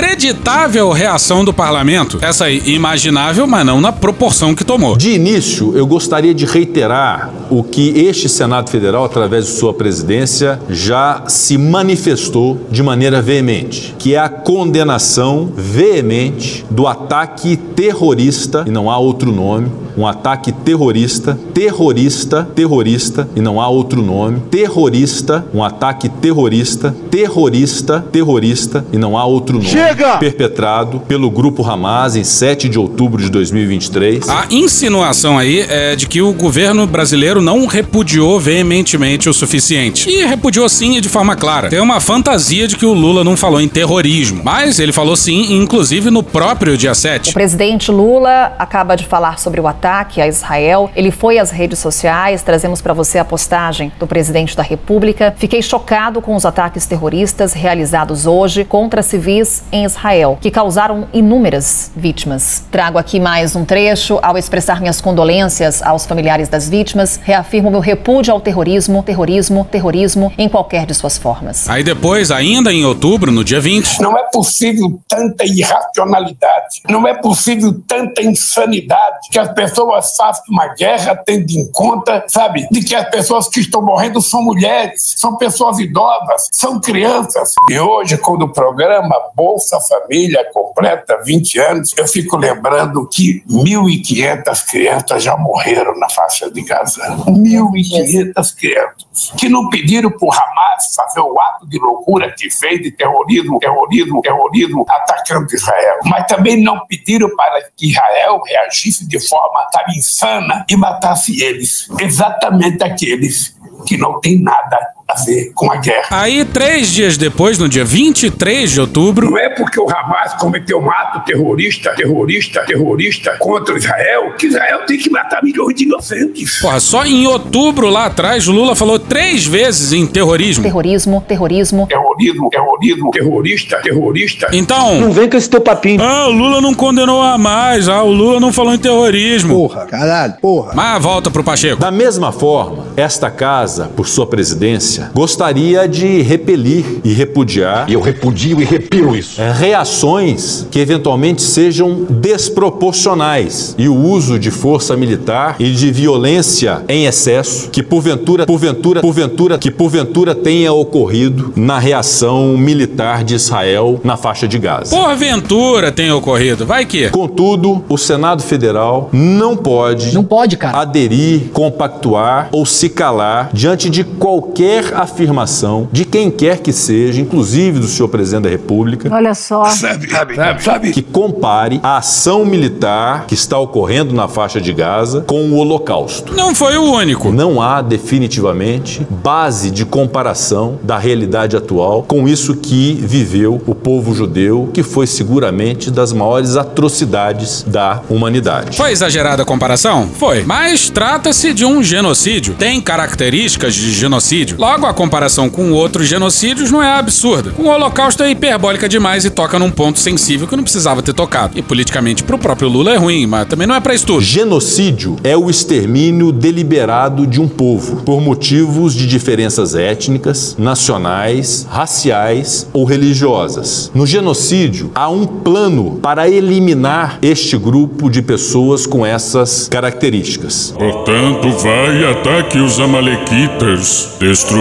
reação do parlamento. Essa aí, imaginável, mas não na proporção que tomou. De início, eu gostaria de reiterar o que este Senado Federal, através de sua presidência, já se manifestou de maneira veemente, que é a condenação veemente do ataque terrorista, e não há outro nome, um ataque terrorista, terrorista, terrorista, e não há outro nome, terrorista, um ataque terrorista, terrorista, terrorista, e não há outro nome, Chega! perpetrado pelo grupo Hamas em 7 de outubro de 2023. A insinuação aí é de que o governo brasileiro não repudiou veementemente o suficiente. E repudiou sim e de forma clara. Tem uma fantasia de que o Lula não falou em terrorismo, mas ele falou sim, inclusive no próprio dia 7. O presidente Lula acaba de falar sobre o ataque a Israel. Ele foi às redes sociais, trazemos para você a postagem do presidente da República. Fiquei chocado com os ataques terroristas realizados hoje contra civis em Israel, que causaram inúmeras vítimas. Trago aqui mais um trecho. Ao expressar minhas condolências aos familiares das vítimas, reafirmo meu repúdio ao terrorismo, terrorismo, terrorismo em qualquer de suas formas. Aí depois, ainda em outubro, no dia 20. Não é possível tanta irracionalidade, não é possível tanta insanidade que as pessoas pessoas façam uma guerra tendo em conta, sabe, de que as pessoas que estão morrendo são mulheres, são pessoas idosas, são crianças. E hoje, quando o programa Bolsa Família completa 20 anos, eu fico lembrando que 1.500 crianças já morreram na faixa de Gaza. 1.500 crianças que não pediram para o Hamas fazer o ato de loucura que fez de terrorismo, terrorismo, terrorismo atacando Israel, mas também não pediram para que Israel reagisse de forma sabe, insana e matasse eles, exatamente aqueles que não têm nada a ver com a guerra. Aí, três dias depois, no dia 23 de outubro. Não é porque o Hamas cometeu um ato terrorista, terrorista, terrorista contra Israel que Israel tem que matar milhões de inocentes. Porra, só em outubro lá atrás, Lula falou três vezes em terrorismo. Terrorismo, terrorismo. Terrorismo, terrorismo, terrorista, terrorista. Então. Não vem com esse teu papinho. Ah, o Lula não condenou a mais. Ah, o Lula não falou em terrorismo. Porra, caralho, porra. Mas volta pro Pacheco. Da mesma forma, esta casa, por sua presidência, gostaria de repelir e repudiar. E eu repudio e repilo isso. Reações que eventualmente sejam desproporcionais e o uso de força militar e de violência em excesso que porventura, porventura, porventura, que porventura tenha ocorrido na reação militar de Israel na faixa de Gaza. Porventura tenha ocorrido, vai que. Contudo, o Senado Federal não pode, não pode, cara, aderir, compactuar ou se calar diante de qualquer afirmação de quem quer que seja, inclusive do senhor presidente da República. Olha só. Sabe, sabe, sabe, sabe. Que compare a ação militar que está ocorrendo na faixa de Gaza com o Holocausto. Não foi o único. Não há definitivamente base de comparação da realidade atual com isso que viveu o povo judeu, que foi seguramente das maiores atrocidades da humanidade. Foi exagerada a comparação? Foi. Mas trata-se de um genocídio. Tem características de genocídio. Logo, a comparação com outros genocídios não é absurda. O Holocausto é hiperbólica demais e toca num ponto sensível que não precisava ter tocado. E politicamente pro próprio Lula é ruim, mas também não é pra estudo. Genocídio é o extermínio deliberado de um povo por motivos de diferenças étnicas, nacionais, raciais ou religiosas. No genocídio, há um plano para eliminar este grupo de pessoas com essas características. Portanto, vai e ataque os Amalequitas,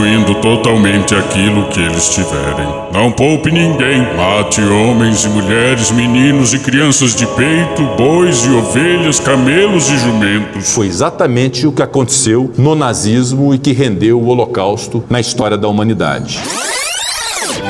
destruindo totalmente aquilo que eles tiverem. Não poupe ninguém, mate homens e mulheres, meninos e crianças de peito, bois e ovelhas, camelos e jumentos. Foi exatamente o que aconteceu no nazismo e que rendeu o Holocausto na história da humanidade.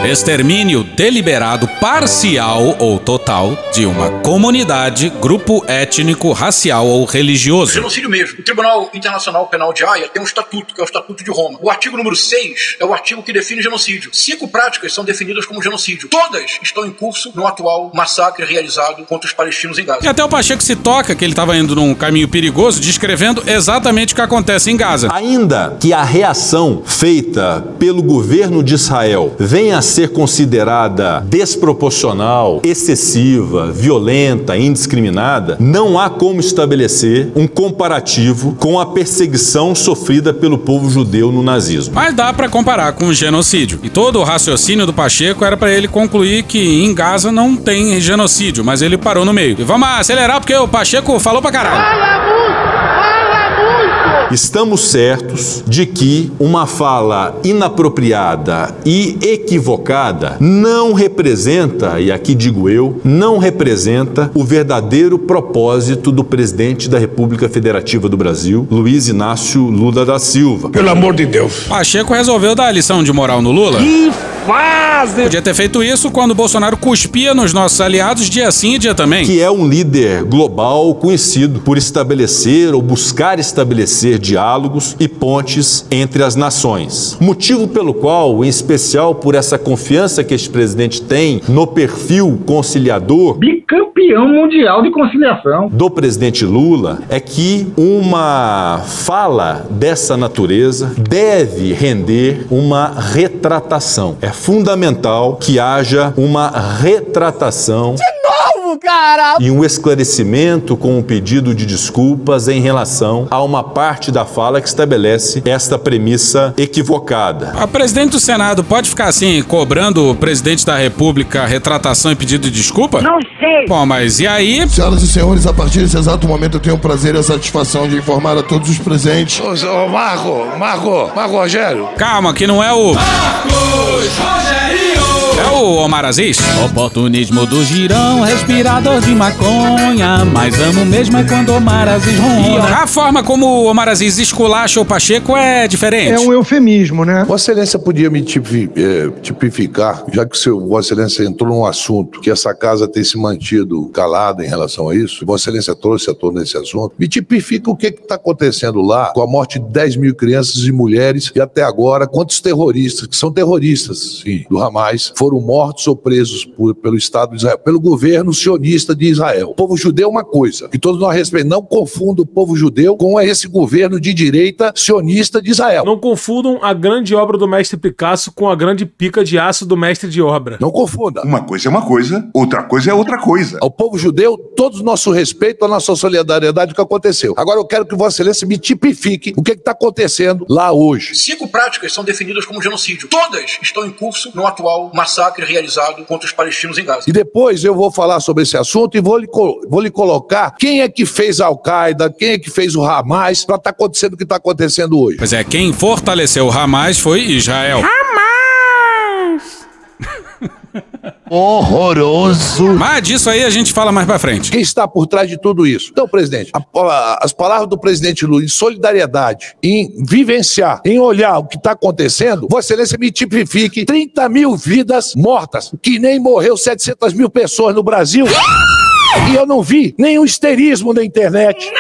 Extermínio deliberado, parcial ou total de uma comunidade, grupo étnico, racial ou religioso. Genocídio mesmo. O Tribunal Internacional Penal de Haia tem um estatuto, que é o Estatuto de Roma. O artigo número 6 é o artigo que define genocídio. Cinco práticas são definidas como genocídio. Todas estão em curso no atual massacre realizado contra os palestinos em Gaza. E até o Pacheco se toca que ele estava indo num caminho perigoso, descrevendo exatamente o que acontece em Gaza. Ainda que a reação feita pelo governo de Israel venha a ser considerada desproporcional, excessiva, violenta, indiscriminada, não há como estabelecer um comparativo com a perseguição sofrida pelo povo judeu no nazismo. Mas dá para comparar com o genocídio. E todo o raciocínio do Pacheco era para ele concluir que em Gaza não tem genocídio, mas ele parou no meio. E vamos acelerar porque o Pacheco falou pra caralho. Estamos certos de que uma fala inapropriada e equivocada não representa, e aqui digo eu, não representa o verdadeiro propósito do presidente da República Federativa do Brasil, Luiz Inácio Lula da Silva. Pelo amor de Deus. Pacheco resolveu dar a lição de moral no Lula. Que fase! Podia ter feito isso quando o Bolsonaro cuspia nos nossos aliados dia sim e dia também. Que é um líder global conhecido por estabelecer ou buscar estabelecer diálogos e pontes entre as nações. Motivo pelo qual, em especial por essa confiança que este presidente tem no perfil conciliador, Bicampeão mundial de conciliação. do presidente Lula, é que uma fala dessa natureza deve render uma retratação. É fundamental que haja uma retratação cara! E um esclarecimento com um pedido de desculpas em relação a uma parte da fala que estabelece esta premissa equivocada. A presidente do Senado pode ficar assim, cobrando o presidente da República retratação e pedido de desculpa? Não sei. Bom, mas e aí? Senhoras e senhores, a partir desse exato momento eu tenho o prazer e a satisfação de informar a todos os presentes. Ô, ô Marco, Marco, Marco Rogério. Calma, que não é o. É o Omar Aziz? Oportunismo do girão, respirador de maconha. Mas amo mesmo é quando Omar Aziz ronra. A forma como o Omar Aziz esculacha o Pacheco é diferente. É um eufemismo, né? Vossa Excelência podia me eh, tipificar, já que o seu Vossa Excelência entrou num assunto que essa casa tem se mantido calada em relação a isso, Vossa Excelência trouxe à tona esse assunto, me tipifica o que está acontecendo lá com a morte de 10 mil crianças e mulheres e até agora quantos terroristas, que são terroristas, sim, do Hamas, foram mortos ou presos por- pelo Estado de Israel, pelo governo sionista de Israel. O povo judeu é uma coisa, que todos nós respeitamos. Não confunda o povo judeu com esse governo de direita sionista de Israel. Não confundam a grande obra do mestre Picasso com a grande pica de aço do mestre de obra. Não confunda. Uma coisa é uma coisa, outra coisa é outra coisa. Ao povo judeu, todo o nosso respeito, a nossa solidariedade o que aconteceu. Agora eu quero que Vossa Excelência me tipifique o que está acontecendo lá hoje. Cinco práticas são definidas como genocídio. Todas estão em curso no atual massacre realizado contra os palestinos em Gaza. E depois eu vou falar sobre esse assunto e vou lhe, vou lhe colocar quem é que fez a Al-Qaeda, quem é que fez o Hamas, para estar acontecendo o que está acontecendo hoje. Pois é, quem fortaleceu o Hamas foi Israel. Horroroso. Mas disso aí a gente fala mais pra frente. Quem está por trás de tudo isso? Então, presidente, a- a- as palavras do presidente Lula em solidariedade, em vivenciar, em olhar o que está acontecendo, Vossa Excelência me tipifique 30 mil vidas mortas, que nem morreu 700 mil pessoas no Brasil. E eu não vi nenhum histerismo na internet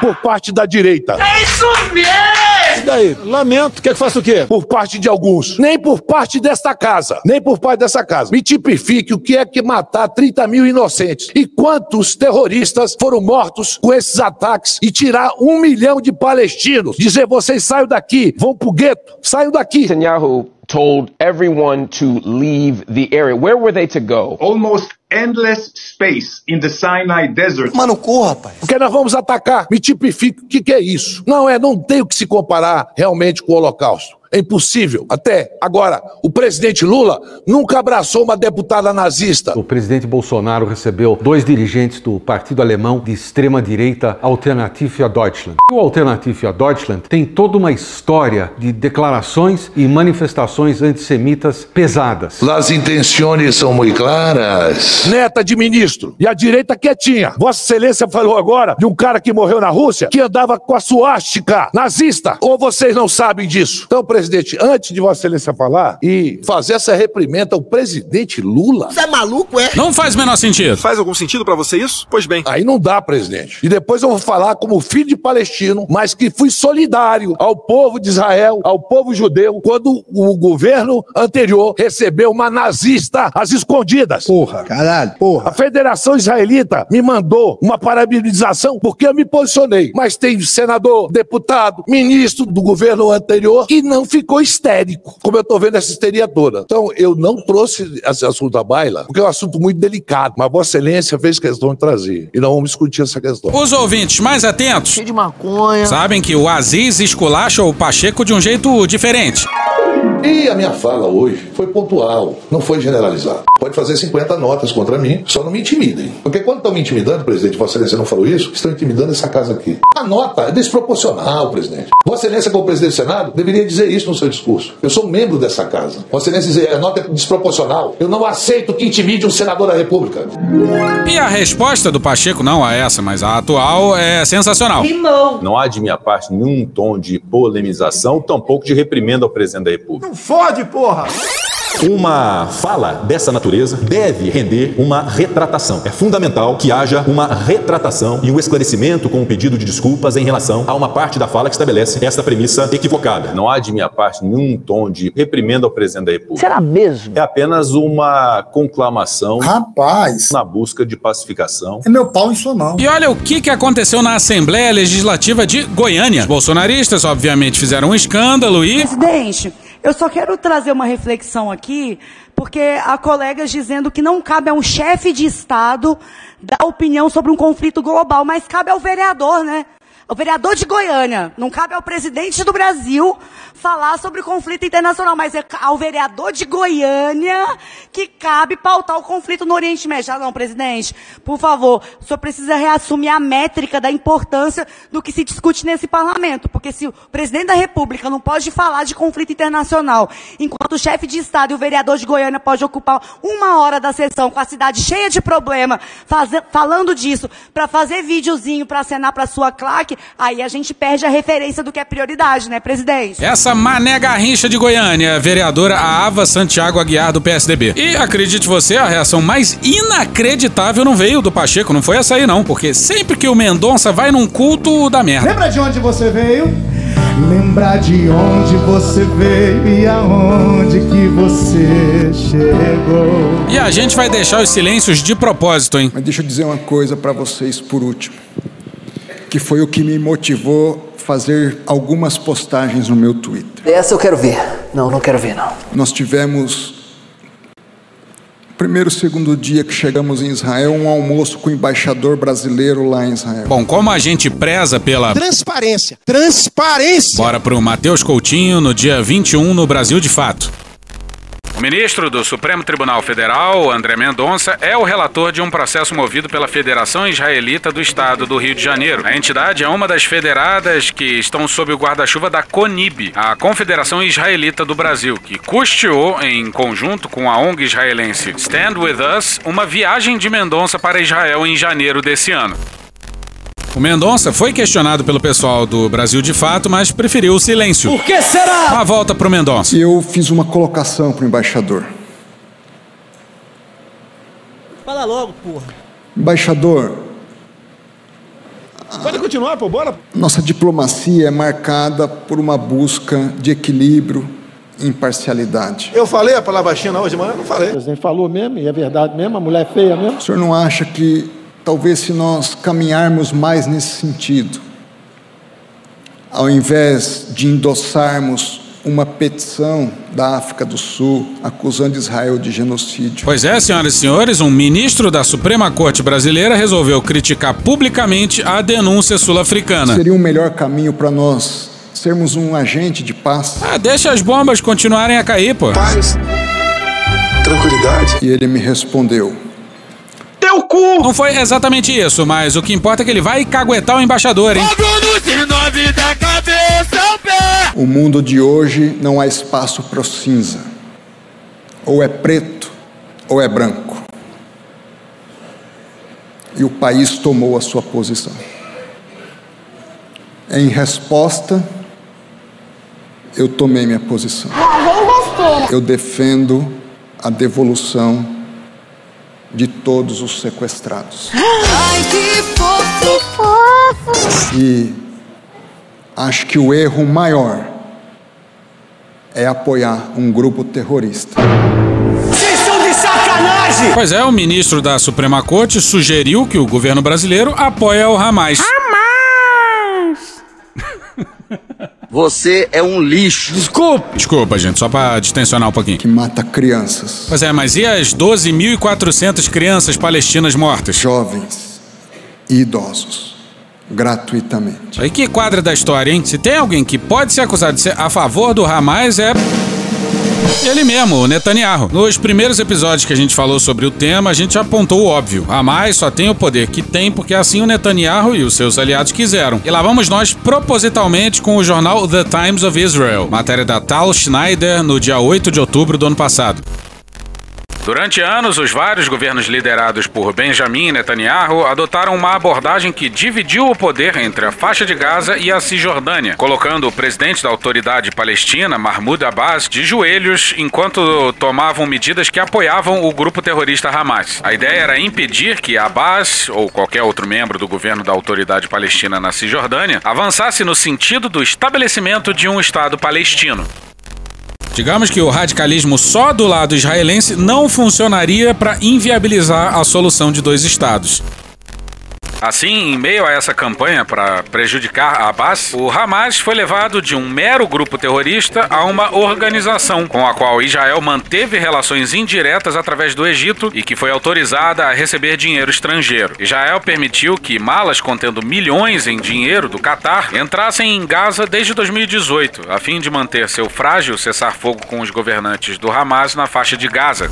por parte da direita. É isso mesmo! E daí? Lamento. Quer que faça o quê? Por parte de alguns. Nem por parte desta casa. Nem por parte dessa casa. Me tipifique o que é que matar 30 mil inocentes. E quantos terroristas foram mortos com esses ataques e tirar um milhão de palestinos. Dizer, vocês saiam daqui, vão pro gueto, saiam daqui. Netanyahu told everyone to leave the area. Where were they to go? Almost endless space in the Sinai Desert. Mano, corra, rapaz. Porque nós vamos atacar. Me tipifique o que, que é isso. Não é, não tem o que se comparar realmente com o Holocausto. É impossível. Até agora, o presidente Lula nunca abraçou uma deputada nazista. O presidente Bolsonaro recebeu dois dirigentes do partido alemão de extrema-direita Alternative Deutschland. O Alternative Deutschland tem toda uma história de declarações e manifestações antissemitas pesadas. As intenções são muito claras. Neta de ministro. E a direita quietinha. Vossa Excelência falou agora de um cara que morreu na Rússia que andava com a suástica nazista. Ou vocês não sabem disso? Então, presidente, antes de Vossa Excelência falar e fazer essa reprimenda ao presidente Lula. Você é maluco, é? Não faz o menor sentido. Faz algum sentido pra você isso? Pois bem. Aí não dá, presidente. E depois eu vou falar como filho de palestino, mas que fui solidário ao povo de Israel, ao povo judeu, quando o governo anterior recebeu uma nazista às escondidas. Porra, caralho, porra. A Federação Israelita me mandou uma parabenização porque eu me posicionei. Mas tem senador, deputado, ministro do governo anterior que não ficou histérico, como eu tô vendo essa histeria toda. Então, eu não trouxe esse assunto à baila, porque é um assunto muito delicado, mas Vossa Excelência fez questão de trazer. E nós vamos discutir essa questão. Os ouvintes mais atentos Cheio de maconha. sabem que o Aziz esculacha o Pacheco de um jeito diferente. E a minha fala hoje foi pontual, não foi generalizada. Pode fazer 50 notas contra mim, só não me intimidem. Porque quando estão me intimidando, presidente, Vossa Excelência não falou isso, estão intimidando essa casa aqui. A nota é desproporcional, presidente. Vossa Excelência, como presidente do Senado, deveria dizer isso no seu discurso. Eu sou membro dessa casa. Vossa Excelência dizer a nota é desproporcional. Eu não aceito que intimide um senador da República. E a resposta do Pacheco, não a essa, mas a atual, é sensacional. Não há de minha parte nenhum tom de polemização, tampouco de reprimenda ao presidente da República. Não fode, porra! Uma fala dessa natureza deve render uma retratação. É fundamental que haja uma retratação e um esclarecimento com um pedido de desculpas em relação a uma parte da fala que estabelece esta premissa equivocada. Não há de minha parte nenhum tom de reprimenda ao presidente da República. Será mesmo? É apenas uma conclamação Rapaz. na busca de pacificação. É meu pau em sua mão. E olha o que, que aconteceu na Assembleia Legislativa de Goiânia. Os bolsonaristas, obviamente, fizeram um escândalo e. Presidente, Eu só quero trazer uma reflexão aqui, porque há colegas dizendo que não cabe a um chefe de Estado dar opinião sobre um conflito global, mas cabe ao vereador, né? O vereador de Goiânia, não cabe ao presidente do Brasil falar sobre o conflito internacional, mas é ao vereador de Goiânia que cabe pautar o conflito no Oriente Médio. Ah, não, presidente, por favor, o senhor precisa reassumir a métrica da importância do que se discute nesse parlamento, porque se o presidente da República não pode falar de conflito internacional, enquanto o chefe de Estado e o vereador de Goiânia pode ocupar uma hora da sessão com a cidade cheia de problema, faze- falando disso, para fazer videozinho para acenar para sua claque, aí a gente perde a referência do que é prioridade, né, presidente? Essa Mané Garrincha de Goiânia, vereadora Ava Santiago Aguiar do PSDB. E acredite você, a reação mais inacreditável não veio do Pacheco, não foi essa aí não, porque sempre que o Mendonça vai num culto da merda. Lembra de onde você veio? Lembrar de onde você veio e aonde que você chegou. E a gente vai deixar os silêncios de propósito, hein? Mas deixa eu dizer uma coisa pra vocês por último, que foi o que me motivou fazer algumas postagens no meu Twitter. Essa eu quero ver. Não, não quero ver, não. Nós tivemos primeiro segundo dia que chegamos em Israel um almoço com o embaixador brasileiro lá em Israel. Bom, como a gente preza pela Transparência. Transparência. Bora pro Matheus Coutinho no dia 21 no Brasil de Fato. O ministro do Supremo Tribunal Federal, André Mendonça, é o relator de um processo movido pela Federação Israelita do Estado do Rio de Janeiro. A entidade é uma das federadas que estão sob o guarda-chuva da CONIB, a Confederação Israelita do Brasil, que custeou, em conjunto com a ONG israelense Stand With Us, uma viagem de Mendonça para Israel em janeiro desse ano. O Mendonça foi questionado pelo pessoal do Brasil de Fato, mas preferiu o silêncio. Por que será? Uma volta pro Mendonça. Eu fiz uma colocação para o embaixador. Fala logo, porra. Embaixador, Pode continuar, pô, bora. nossa diplomacia é marcada por uma busca de equilíbrio e imparcialidade. Eu falei a palavra China hoje de manhã? Não falei. O presidente falou mesmo, e é verdade mesmo, a mulher é feia mesmo. O senhor não acha que talvez se nós caminharmos mais nesse sentido, ao invés de endossarmos uma petição da África do Sul acusando Israel de genocídio, Pois é, senhoras e senhores, um ministro da Suprema Corte Brasileira resolveu criticar publicamente a denúncia sul-africana. seria um melhor caminho para nós sermos um agente de paz? Ah, deixa as bombas continuarem a cair, pô. Paz, tranquilidade. E ele me respondeu: Teu cu! Não foi exatamente isso, mas o que importa é que ele vai caguetar o embaixador, hein? O mundo de hoje não há espaço para o cinza. Ou é preto ou é branco. E o país tomou a sua posição. Em resposta, eu tomei minha posição. Eu defendo a devolução de todos os sequestrados. Ai, que fofo! E acho que o erro maior é apoiar um grupo terrorista. Vocês estão de sacanagem! Pois é, o ministro da Suprema Corte sugeriu que o governo brasileiro apoie o Hamas. Você é um lixo. Desculpa. Desculpa, gente, só pra distensionar um pouquinho. Que mata crianças. Pois é, mas e as 12.400 crianças palestinas mortas? Jovens e idosos. Gratuitamente. Aí que quadra da história, hein? Se tem alguém que pode ser acusado de ser a favor do Hamas, é. Ele mesmo, o Netanyahu. Nos primeiros episódios que a gente falou sobre o tema, a gente apontou o óbvio. Hamas só tem o poder que tem porque assim o Netanyahu e os seus aliados quiseram. E lá vamos nós propositalmente com o jornal The Times of Israel, matéria da Tal Schneider no dia 8 de outubro do ano passado. Durante anos, os vários governos liderados por Benjamin Netanyahu adotaram uma abordagem que dividiu o poder entre a faixa de Gaza e a Cisjordânia, colocando o presidente da autoridade palestina, Mahmoud Abbas, de joelhos enquanto tomavam medidas que apoiavam o grupo terrorista Hamas. A ideia era impedir que Abbas, ou qualquer outro membro do governo da autoridade palestina na Cisjordânia, avançasse no sentido do estabelecimento de um Estado palestino. Digamos que o radicalismo só do lado israelense não funcionaria para inviabilizar a solução de dois estados. Assim, em meio a essa campanha para prejudicar a Abbas, o Hamas foi levado de um mero grupo terrorista a uma organização com a qual Israel manteve relações indiretas através do Egito e que foi autorizada a receber dinheiro estrangeiro. Israel permitiu que malas contendo milhões em dinheiro do Catar entrassem em Gaza desde 2018, a fim de manter seu frágil cessar-fogo com os governantes do Hamas na faixa de Gaza.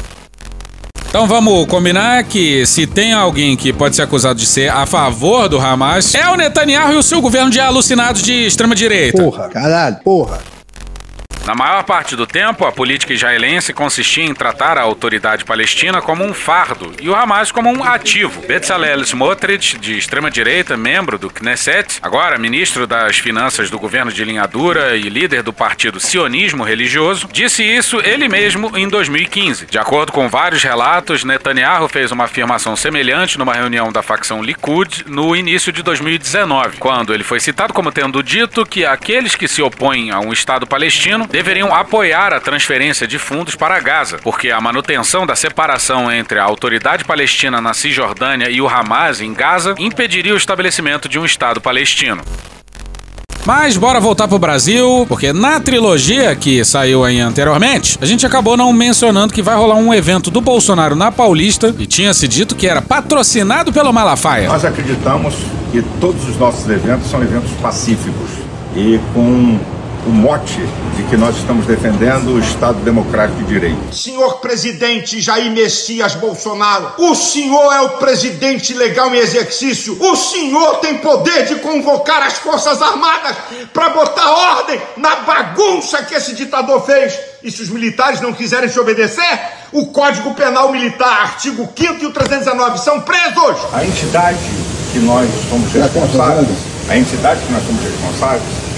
Então vamos combinar que se tem alguém que pode ser acusado de ser a favor do Hamas, é o Netanyahu e o seu governo de alucinados de extrema-direita. Porra, caralho, porra. Na maior parte do tempo, a política israelense consistia em tratar a autoridade palestina como um fardo e o Hamas como um ativo. Bezalel Smotrich, de extrema-direita, membro do Knesset, agora ministro das Finanças do governo de linha dura e líder do partido Sionismo Religioso, disse isso ele mesmo em 2015. De acordo com vários relatos, Netanyahu fez uma afirmação semelhante numa reunião da facção Likud no início de 2019, quando ele foi citado como tendo dito que aqueles que se opõem a um Estado palestino deveriam apoiar a transferência de fundos para Gaza, porque a manutenção da separação entre a autoridade palestina na Cisjordânia e o Hamas em Gaza impediria o estabelecimento de um Estado palestino. Mas bora voltar pro Brasil, porque na trilogia que saiu aí anteriormente, a gente acabou não mencionando que vai rolar um evento do Bolsonaro na Paulista e tinha se dito que era patrocinado pelo Malafaia. Nós acreditamos que todos os nossos eventos são eventos pacíficos e com o mote de que nós estamos defendendo o Estado Democrático de Direito. Senhor presidente Jair Messias Bolsonaro, o senhor é o presidente legal em exercício. O senhor tem poder de convocar as Forças Armadas para botar ordem na bagunça que esse ditador fez. E se os militares não quiserem se obedecer, o Código Penal Militar, artigo 5 e o 319, são presos. A entidade que nós somos responsáveis, a entidade que nós somos responsáveis,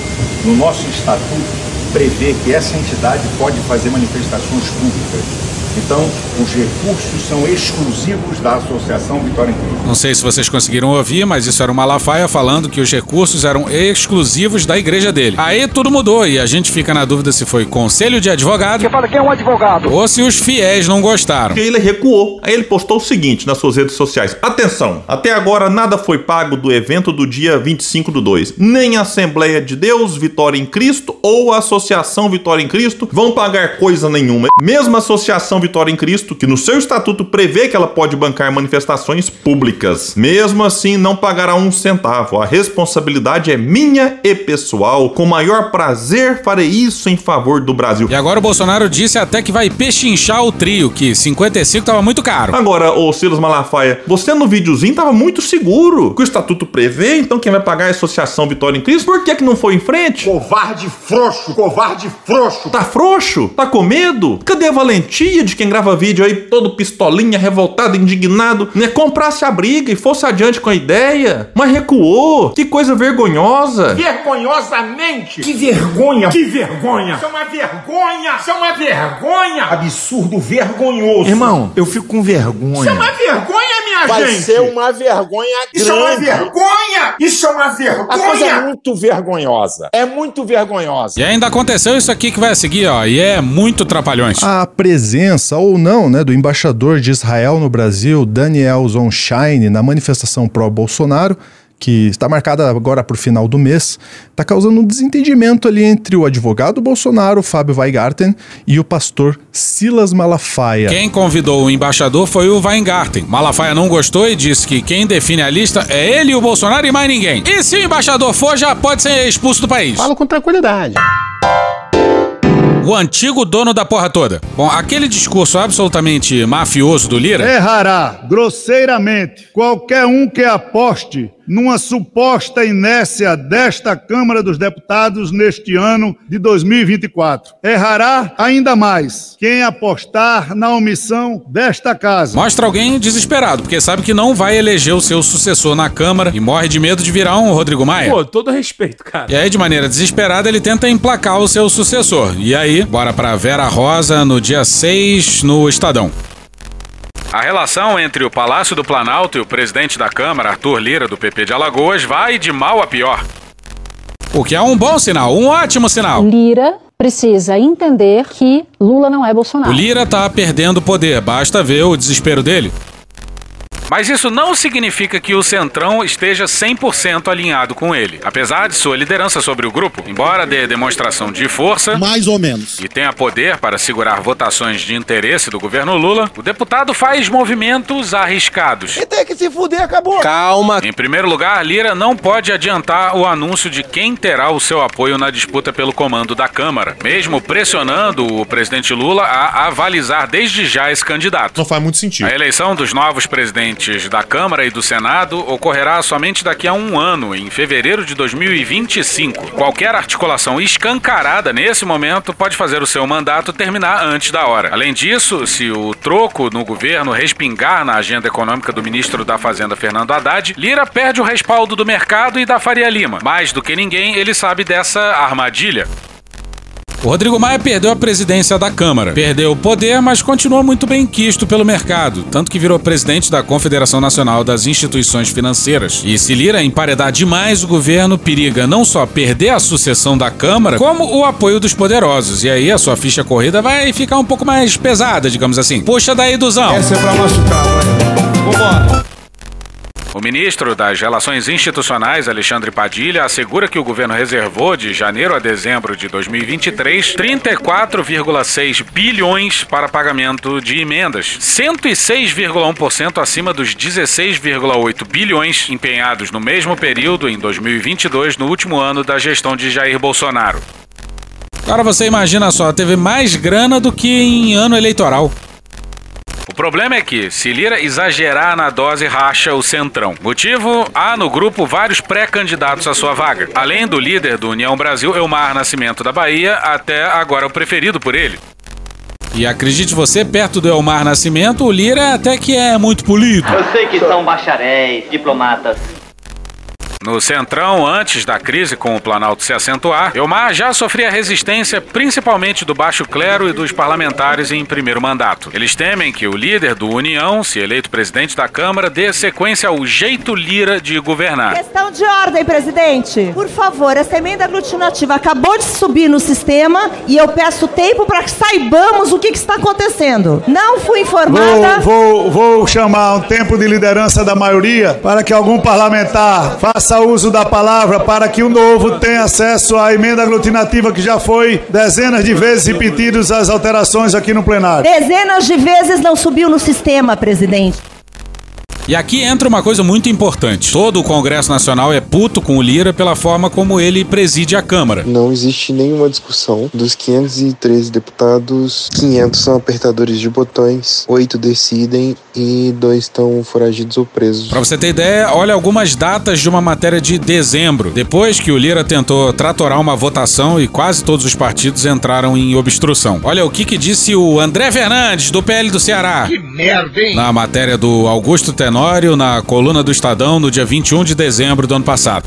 no nosso estatuto prevê que essa entidade pode fazer manifestações públicas. Então, os recursos são exclusivos da Associação Vitória em Cristo. Não sei se vocês conseguiram ouvir, mas isso era o Malafaia falando que os recursos eram exclusivos da igreja dele. Aí tudo mudou e a gente fica na dúvida se foi conselho de advogado. Você fala quem é um advogado? Ou se os fiéis não gostaram. Ele recuou. Aí ele postou o seguinte nas suas redes sociais: Atenção, até agora nada foi pago do evento do dia 25 do 2. Nem a Assembleia de Deus, Vitória em Cristo ou a Associação Vitória em Cristo vão pagar coisa nenhuma. Mesmo a Associação Vitória em Cristo, que no seu estatuto prevê que ela pode bancar manifestações públicas. Mesmo assim, não pagará um centavo. A responsabilidade é minha e pessoal. Com maior prazer farei isso em favor do Brasil. E agora o Bolsonaro disse até que vai pechinchar o trio, que 55 tava muito caro. Agora, ô Silas Malafaia, você no videozinho tava muito seguro que o estatuto prevê, então quem vai pagar é a Associação Vitória em Cristo. Por que que não foi em frente? Covarde frouxo, covarde frouxo. Tá frouxo? Tá com medo? Cadê a valentia de quem grava vídeo aí todo pistolinha, revoltado, indignado, né? Comprasse a briga e fosse adiante com a ideia, mas recuou. Que coisa vergonhosa. Vergonhosamente. Que vergonha. Que vergonha. Isso é uma vergonha. Isso é uma vergonha. Absurdo, vergonhoso. Irmão, eu fico com vergonha. Isso é uma vergonha, minha Vai gente. ser uma vergonha grande. Isso é uma vergonha. Isso é uma vergonha. A coisa é muito vergonhosa. É muito vergonhosa. E ainda aconteceu isso aqui que vai seguir, ó, e é muito trapalhões. A presença ou não né, do embaixador de Israel no Brasil, Daniel Zonshine, na manifestação pró-Bolsonaro, que está marcada agora para o final do mês, está causando um desentendimento ali entre o advogado Bolsonaro, Fábio Weigarten, e o pastor Silas Malafaia. Quem convidou o embaixador foi o Weingarten. Malafaia não gostou e disse que quem define a lista é ele e o Bolsonaro e mais ninguém. E se o embaixador for, já pode ser expulso do país. Falo com tranquilidade. O antigo dono da porra toda. Bom, aquele discurso absolutamente mafioso do Lira. Errará grosseiramente qualquer um que aposte numa suposta inércia desta Câmara dos Deputados neste ano de 2024. Errará ainda mais quem apostar na omissão desta casa. Mostra alguém desesperado, porque sabe que não vai eleger o seu sucessor na Câmara e morre de medo de virar um Rodrigo Maia. Pô, todo respeito, cara. E aí, de maneira desesperada, ele tenta emplacar o seu sucessor. E aí, bora pra Vera Rosa no dia 6 no Estadão. A relação entre o Palácio do Planalto e o presidente da Câmara, Arthur Lira, do PP de Alagoas, vai de mal a pior. O que é um bom sinal, um ótimo sinal. Lira precisa entender que Lula não é Bolsonaro. O Lira tá perdendo poder, basta ver o desespero dele. Mas isso não significa que o Centrão esteja 100% alinhado com ele. Apesar de sua liderança sobre o grupo, embora dê demonstração de força, Mais ou menos. e tenha poder para segurar votações de interesse do governo Lula, o deputado faz movimentos arriscados. E tem que se fuder, acabou. Calma. Em primeiro lugar, Lira não pode adiantar o anúncio de quem terá o seu apoio na disputa pelo comando da Câmara, mesmo pressionando o presidente Lula a avalizar desde já esse candidato. Não faz muito sentido. A eleição dos novos presidentes da Câmara e do Senado ocorrerá somente daqui a um ano, em fevereiro de 2025. Qualquer articulação escancarada nesse momento pode fazer o seu mandato terminar antes da hora. Além disso, se o troco no governo respingar na agenda econômica do ministro da Fazenda Fernando Haddad, Lira perde o respaldo do mercado e da Faria Lima. Mais do que ninguém, ele sabe dessa armadilha. O Rodrigo Maia perdeu a presidência da Câmara. Perdeu o poder, mas continuou muito bem quisto pelo mercado, tanto que virou presidente da Confederação Nacional das Instituições Financeiras. E se Lira emparedar demais o governo, periga não só perder a sucessão da Câmara, como o apoio dos poderosos. E aí a sua ficha corrida vai ficar um pouco mais pesada, digamos assim. Puxa daí, Duzão. Essa é pra machucar, vai. Vambora. O ministro das Relações Institucionais, Alexandre Padilha, assegura que o governo reservou de janeiro a dezembro de 2023 34,6 bilhões para pagamento de emendas, 106,1% acima dos 16,8 bilhões empenhados no mesmo período em 2022, no último ano da gestão de Jair Bolsonaro. Agora você imagina só, teve mais grana do que em ano eleitoral. O problema é que, se Lira exagerar na dose, racha o centrão. Motivo: há no grupo vários pré-candidatos à sua vaga. Além do líder do União Brasil, Elmar Nascimento da Bahia, até agora o preferido por ele. E acredite você, perto do Elmar Nascimento, o Lira até que é muito polido. Eu sei que são bacharéis, diplomatas. No Centrão, antes da crise com o Planalto se acentuar, Elmar já sofria resistência principalmente do baixo clero e dos parlamentares em primeiro mandato. Eles temem que o líder do União, se eleito presidente da Câmara, dê sequência ao jeito Lira de governar. Questão de ordem, presidente. Por favor, essa emenda aglutinativa acabou de subir no sistema e eu peço tempo para que saibamos o que, que está acontecendo. Não fui informada. Vou, vou, vou chamar um tempo de liderança da maioria para que algum parlamentar faça uso da palavra para que o novo tenha acesso à emenda aglutinativa que já foi dezenas de vezes repetidas as alterações aqui no plenário. Dezenas de vezes não subiu no sistema, presidente. E aqui entra uma coisa muito importante. Todo o Congresso Nacional é puto com o Lira pela forma como ele preside a Câmara. Não existe nenhuma discussão. Dos 513 deputados, 500 são apertadores de botões, 8 decidem e dois estão foragidos ou presos. Pra você ter ideia, olha algumas datas de uma matéria de dezembro. Depois que o Lira tentou tratorar uma votação e quase todos os partidos entraram em obstrução. Olha o que, que disse o André Fernandes, do PL do Ceará. Que merda, hein? Na matéria do Augusto Tenório, na coluna do Estadão, no dia 21 de dezembro do ano passado.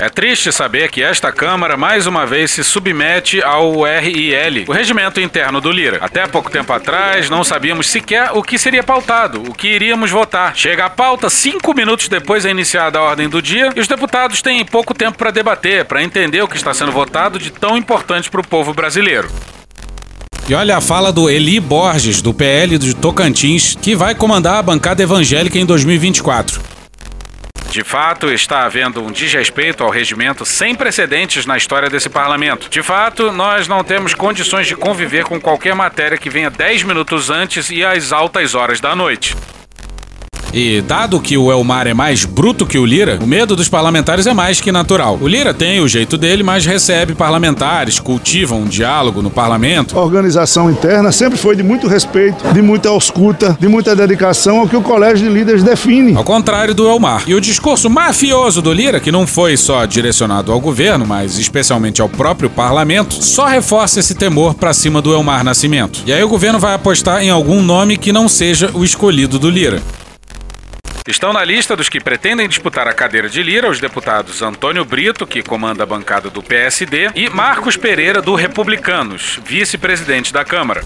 É triste saber que esta Câmara mais uma vez se submete ao RIL, o regimento interno do Lira. Até pouco tempo atrás não sabíamos sequer o que seria pautado, o que iríamos votar. Chega a pauta cinco minutos depois da iniciada a ordem do dia e os deputados têm pouco tempo para debater, para entender o que está sendo votado de tão importante para o povo brasileiro. E olha a fala do Eli Borges, do PL de Tocantins, que vai comandar a bancada evangélica em 2024. De fato, está havendo um desrespeito ao regimento sem precedentes na história desse parlamento. De fato, nós não temos condições de conviver com qualquer matéria que venha 10 minutos antes e às altas horas da noite. E dado que o Elmar é mais bruto que o Lira, o medo dos parlamentares é mais que natural. O Lira tem o jeito dele, mas recebe parlamentares, cultiva um diálogo no parlamento. A organização interna sempre foi de muito respeito, de muita escuta, de muita dedicação ao que o colégio de líderes define. Ao contrário do Elmar. E o discurso mafioso do Lira, que não foi só direcionado ao governo, mas especialmente ao próprio parlamento, só reforça esse temor para cima do Elmar Nascimento. E aí o governo vai apostar em algum nome que não seja o escolhido do Lira. Estão na lista dos que pretendem disputar a cadeira de Lira os deputados Antônio Brito, que comanda a bancada do PSD, e Marcos Pereira, do Republicanos, vice-presidente da Câmara.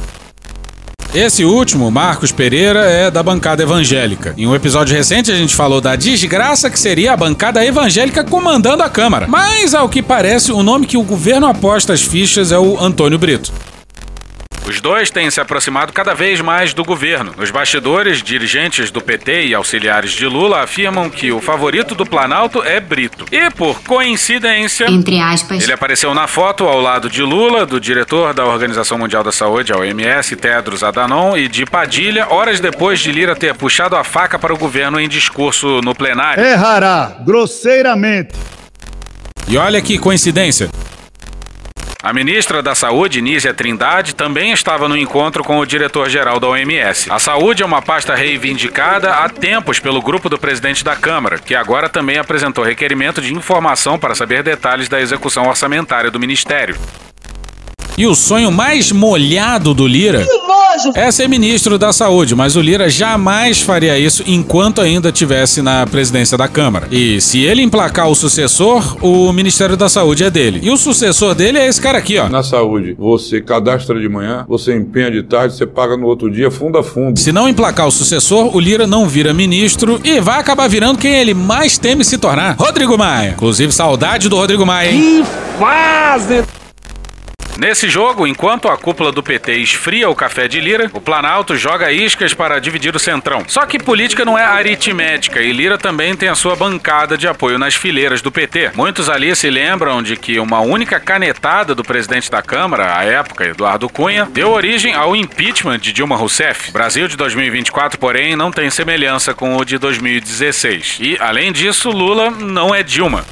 Esse último, Marcos Pereira, é da bancada evangélica. Em um episódio recente, a gente falou da desgraça que seria a bancada evangélica comandando a Câmara. Mas, ao que parece, o nome que o governo aposta as fichas é o Antônio Brito. Os dois têm se aproximado cada vez mais do governo. Nos bastidores, dirigentes do PT e auxiliares de Lula afirmam que o favorito do Planalto é Brito. E, por coincidência, Entre aspas. ele apareceu na foto ao lado de Lula, do diretor da Organização Mundial da Saúde, a OMS, Tedros Adhanom, e de Padilha, horas depois de Lira ter puxado a faca para o governo em discurso no plenário. Errará grosseiramente. E olha que coincidência. A ministra da Saúde, Nízia Trindade, também estava no encontro com o diretor-geral da OMS. A saúde é uma pasta reivindicada há tempos pelo grupo do presidente da Câmara, que agora também apresentou requerimento de informação para saber detalhes da execução orçamentária do ministério. E o sonho mais molhado do Lira é ser ministro da Saúde, mas o Lira jamais faria isso enquanto ainda tivesse na presidência da Câmara. E se ele emplacar o sucessor, o Ministério da Saúde é dele. E o sucessor dele é esse cara aqui, ó. Na saúde, você cadastra de manhã, você empenha de tarde, você paga no outro dia, fundo a fundo. Se não emplacar o sucessor, o Lira não vira ministro e vai acabar virando quem ele mais teme se tornar: Rodrigo Maia. Inclusive, saudade do Rodrigo Maia, hein? Que fase! Nesse jogo, enquanto a cúpula do PT esfria o café de Lira, o Planalto joga iscas para dividir o centrão. Só que política não é aritmética e Lira também tem a sua bancada de apoio nas fileiras do PT. Muitos ali se lembram de que uma única canetada do presidente da Câmara, à época, Eduardo Cunha, deu origem ao impeachment de Dilma Rousseff. O Brasil de 2024, porém, não tem semelhança com o de 2016. E, além disso, Lula não é Dilma.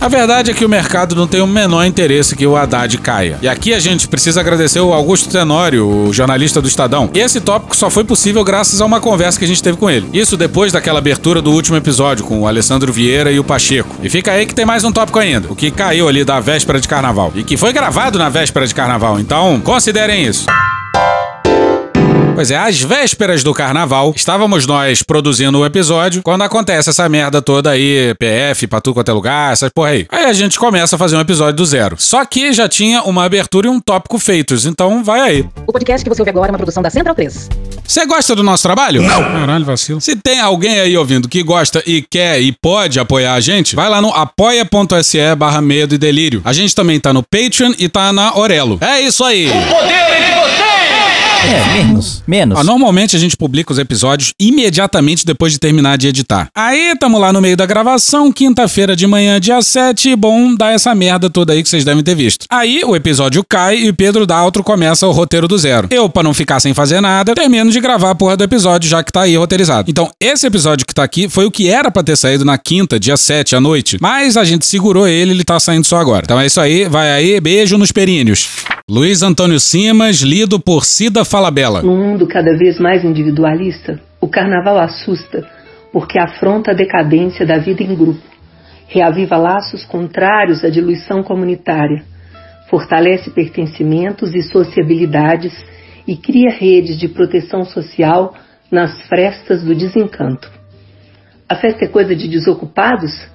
A verdade é que o mercado não tem o menor interesse que o Haddad caia. E aqui a gente precisa agradecer o Augusto Tenório, o jornalista do Estadão. E esse tópico só foi possível graças a uma conversa que a gente teve com ele. Isso depois daquela abertura do último episódio com o Alessandro Vieira e o Pacheco. E fica aí que tem mais um tópico ainda, o que caiu ali da véspera de carnaval. E que foi gravado na véspera de carnaval. Então, considerem isso. Pois é, às vésperas do carnaval, estávamos nós produzindo o episódio, quando acontece essa merda toda aí, PF pra tudo quanto é lugar, essas porra aí. Aí a gente começa a fazer um episódio do zero. Só que já tinha uma abertura e um tópico feitos, então vai aí. O podcast que você ouve agora é uma produção da Central 3. Você gosta do nosso trabalho? Não. Caralho, vacilo. Se tem alguém aí ouvindo que gosta e quer e pode apoiar a gente, vai lá no apoia.se barra medo e delírio. A gente também tá no Patreon e tá na Orelo. É isso aí. É, menos. Menos. Ó, normalmente a gente publica os episódios imediatamente depois de terminar de editar. Aí, tamo lá no meio da gravação, quinta-feira de manhã, dia 7, e bom, dá essa merda toda aí que vocês devem ter visto. Aí, o episódio cai e Pedro Daltro começa o roteiro do zero. Eu, pra não ficar sem fazer nada, termino de gravar a porra do episódio, já que tá aí roteirizado. Então, esse episódio que tá aqui foi o que era pra ter saído na quinta, dia 7, à noite. Mas a gente segurou ele, ele tá saindo só agora. Então é isso aí, vai aí, beijo nos perínneos. Luiz Antônio Simas, lido por Cida Falabella. Num mundo cada vez mais individualista, o carnaval assusta porque afronta a decadência da vida em grupo, reaviva laços contrários à diluição comunitária, fortalece pertencimentos e sociabilidades e cria redes de proteção social nas frestas do desencanto. A festa é coisa de desocupados?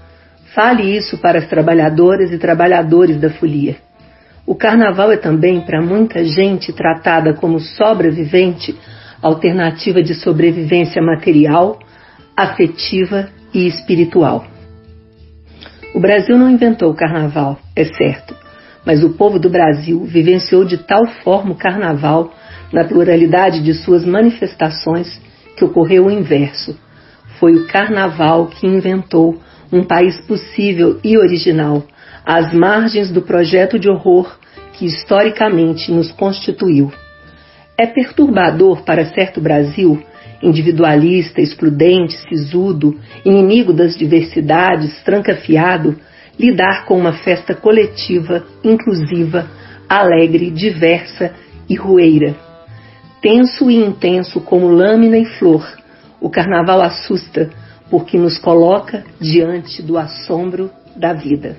Fale isso para as trabalhadoras e trabalhadores da folia. O carnaval é também, para muita gente tratada como sobrevivente, alternativa de sobrevivência material, afetiva e espiritual. O Brasil não inventou o carnaval, é certo, mas o povo do Brasil vivenciou de tal forma o carnaval, na pluralidade de suas manifestações, que ocorreu o inverso. Foi o carnaval que inventou um país possível e original, às margens do projeto de horror que historicamente nos constituiu. É perturbador para certo Brasil, individualista, excludente, sisudo, inimigo das diversidades, trancafiado, lidar com uma festa coletiva, inclusiva, alegre, diversa e rueira. Tenso e intenso como lâmina e flor, o carnaval assusta porque nos coloca diante do assombro da vida.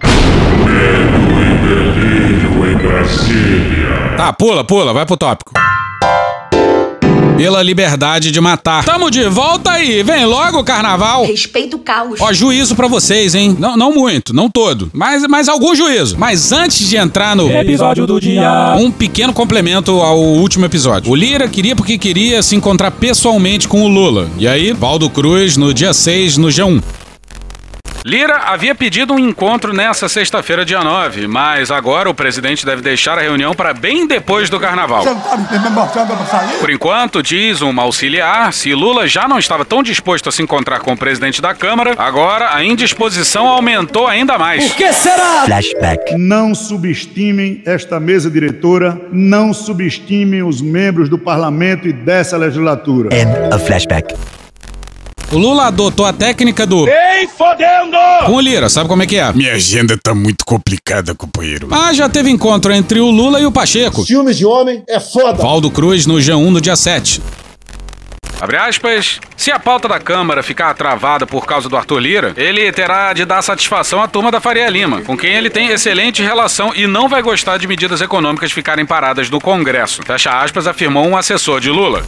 Tá, pula, pula, vai pro tópico. Pela liberdade de matar. Tamo de volta aí, vem logo o carnaval. Respeita o caos. Ó, juízo pra vocês, hein? Não, não muito, não todo, mas, mas algum juízo. Mas antes de entrar no Episódio do dia. um pequeno complemento ao último episódio. O Lira queria porque queria se encontrar pessoalmente com o Lula. E aí, Valdo Cruz no dia 6 no G1. Lira havia pedido um encontro nessa sexta-feira, dia 9, mas agora o presidente deve deixar a reunião para bem depois do carnaval. Por enquanto, diz uma auxiliar, se Lula já não estava tão disposto a se encontrar com o presidente da Câmara, agora a indisposição aumentou ainda mais. Por que será? Flashback. Não subestimem esta mesa diretora, não subestimem os membros do parlamento e dessa legislatura. a flashback. O Lula adotou a técnica do. Ei, fodendo! Com o Lira, sabe como é que é? Minha agenda tá muito complicada, companheiro. Mas já teve encontro entre o Lula e o Pacheco. Filmes de homem é foda. Valdo Cruz no G1 no dia 7. Abre aspas. Se a pauta da Câmara ficar travada por causa do Arthur Lira, ele terá de dar satisfação à turma da Faria Lima, com quem ele tem excelente relação e não vai gostar de medidas econômicas ficarem paradas no Congresso. Fecha aspas, afirmou um assessor de Lula.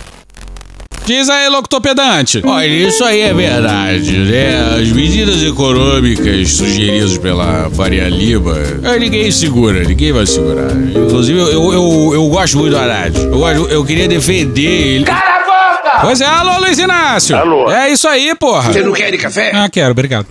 Diz aí, locutor pedante. Olha, isso aí é verdade, né? As medidas econômicas sugeridas pela Faria Lima, eh, ninguém segura, ninguém vai segurar. Inclusive, eu, eu, eu, eu gosto muito do Haddad. Eu, gosto- eu queria defender ele. Cala a boca! Pois é, alô, Luiz Inácio. Alô. É isso aí, porra. Você não quer de café? Ah, quero, obrigado.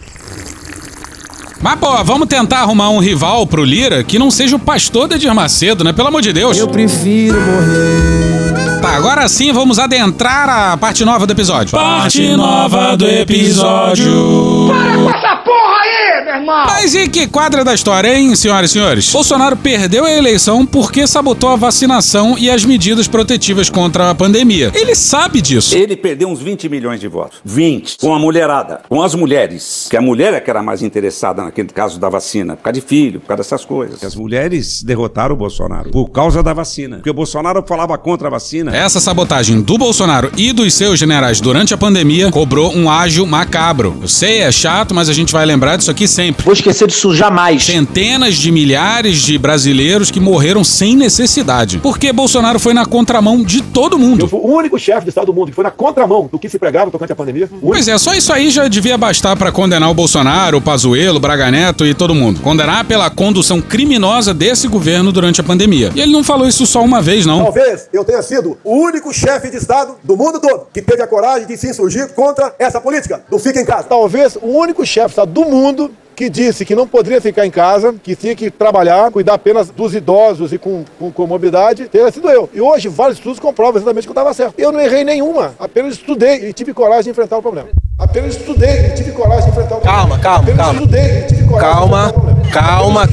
Mas, pô, vamos tentar arrumar um rival pro Lira que não seja o pastor da Edir Macedo, né? Pelo amor de Deus. Eu prefiro morrer. Tá, agora sim vamos adentrar a parte nova do episódio. Parte nova do episódio. Para com essa porra aí, meu irmão! Mas e que quadra da história, hein, senhoras e senhores? Bolsonaro perdeu a eleição porque sabotou a vacinação e as medidas protetivas contra a pandemia. Ele sabe disso. Ele perdeu uns 20 milhões de votos. 20. Com a mulherada. Com as mulheres. Que a mulher é que era mais interessada naquele caso da vacina. Por causa de filho, por causa dessas coisas. As mulheres derrotaram o Bolsonaro por causa da vacina. Porque o Bolsonaro falava contra a vacina. Essa sabotagem do Bolsonaro e dos seus generais durante a pandemia cobrou um ágio macabro. Eu sei, é chato, mas a gente vai lembrar disso aqui sempre. Vou esquecer disso jamais. Centenas de milhares de brasileiros que morreram sem necessidade. Porque Bolsonaro foi na contramão de todo mundo. O único chefe de Estado do mundo que foi na contramão do que se pregava tocante à pandemia. o Pois é, só isso aí já devia bastar pra condenar o Bolsonaro, o Pazuello, o Braga Neto e todo mundo. Condenar pela condução criminosa desse governo durante a pandemia. E ele não falou isso só uma vez, não. Talvez eu tenha sido o único chefe de Estado do mundo todo que teve a coragem de se insurgir contra essa política do fica em casa. Talvez o único chefe de Estado do mundo que disse que não poderia ficar em casa, que tinha que trabalhar, cuidar apenas dos idosos e com, com comorbidade, teria sido eu. E hoje vários estudos comprovam exatamente que eu estava certo. Eu não errei nenhuma, apenas estudei e tive coragem de enfrentar o problema. Apenas estudei e tive coragem de enfrentar o problema. Calma, calma, apenas calma. estudei e tive coragem Calma, calma,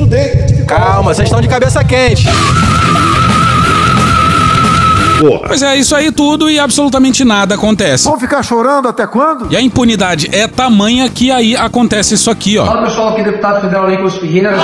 calma, vocês estão de cabeça quente. Pois é, isso aí tudo e absolutamente nada acontece. Vão ficar chorando até quando? E a impunidade é tamanha que aí acontece isso aqui, ó. Fala pessoal, aqui deputado federal Nicolas Ferreira.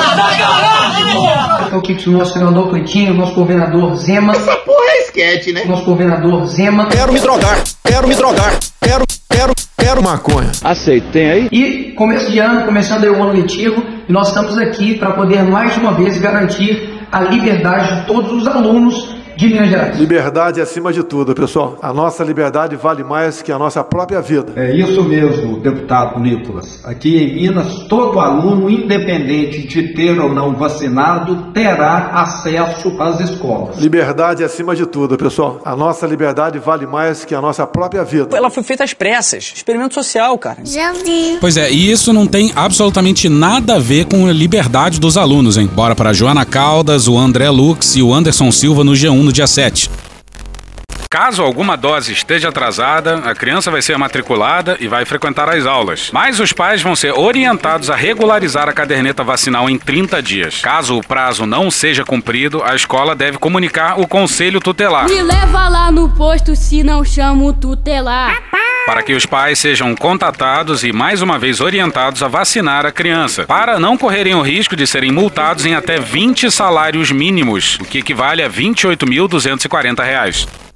Estou aqui com o nosso senador Cleitinho, nosso governador Zema. Essa porra é esquete, né? Nosso governador Zema. Quero me drogar, quero me drogar, quero, quero, quero maconha. Aceito, tem aí? E começo de ano, começando aí o ano letivo, e nós estamos aqui para poder mais uma vez garantir a liberdade de todos os alunos de Minas Gerais. Liberdade acima de tudo, pessoal. A nossa liberdade vale mais que a nossa própria vida. É isso mesmo, deputado Nicolas. Aqui em Minas, todo aluno, independente de ter ou não vacinado, terá acesso às escolas. Liberdade acima de tudo, pessoal. A nossa liberdade vale mais que a nossa própria vida. Ela foi feita às pressas. Experimento social, cara. Pois é, e isso não tem absolutamente nada a ver com a liberdade dos alunos, hein? Bora para Joana Caldas, o André Lux e o Anderson Silva no G1 no dia 7. Caso alguma dose esteja atrasada, a criança vai ser matriculada e vai frequentar as aulas. Mas os pais vão ser orientados a regularizar a caderneta vacinal em 30 dias. Caso o prazo não seja cumprido, a escola deve comunicar o conselho tutelar. Me leva lá no posto se não chamo tutelar. Para que os pais sejam contatados e mais uma vez orientados a vacinar a criança, para não correrem o risco de serem multados em até 20 salários mínimos, o que equivale a R$ 28.240.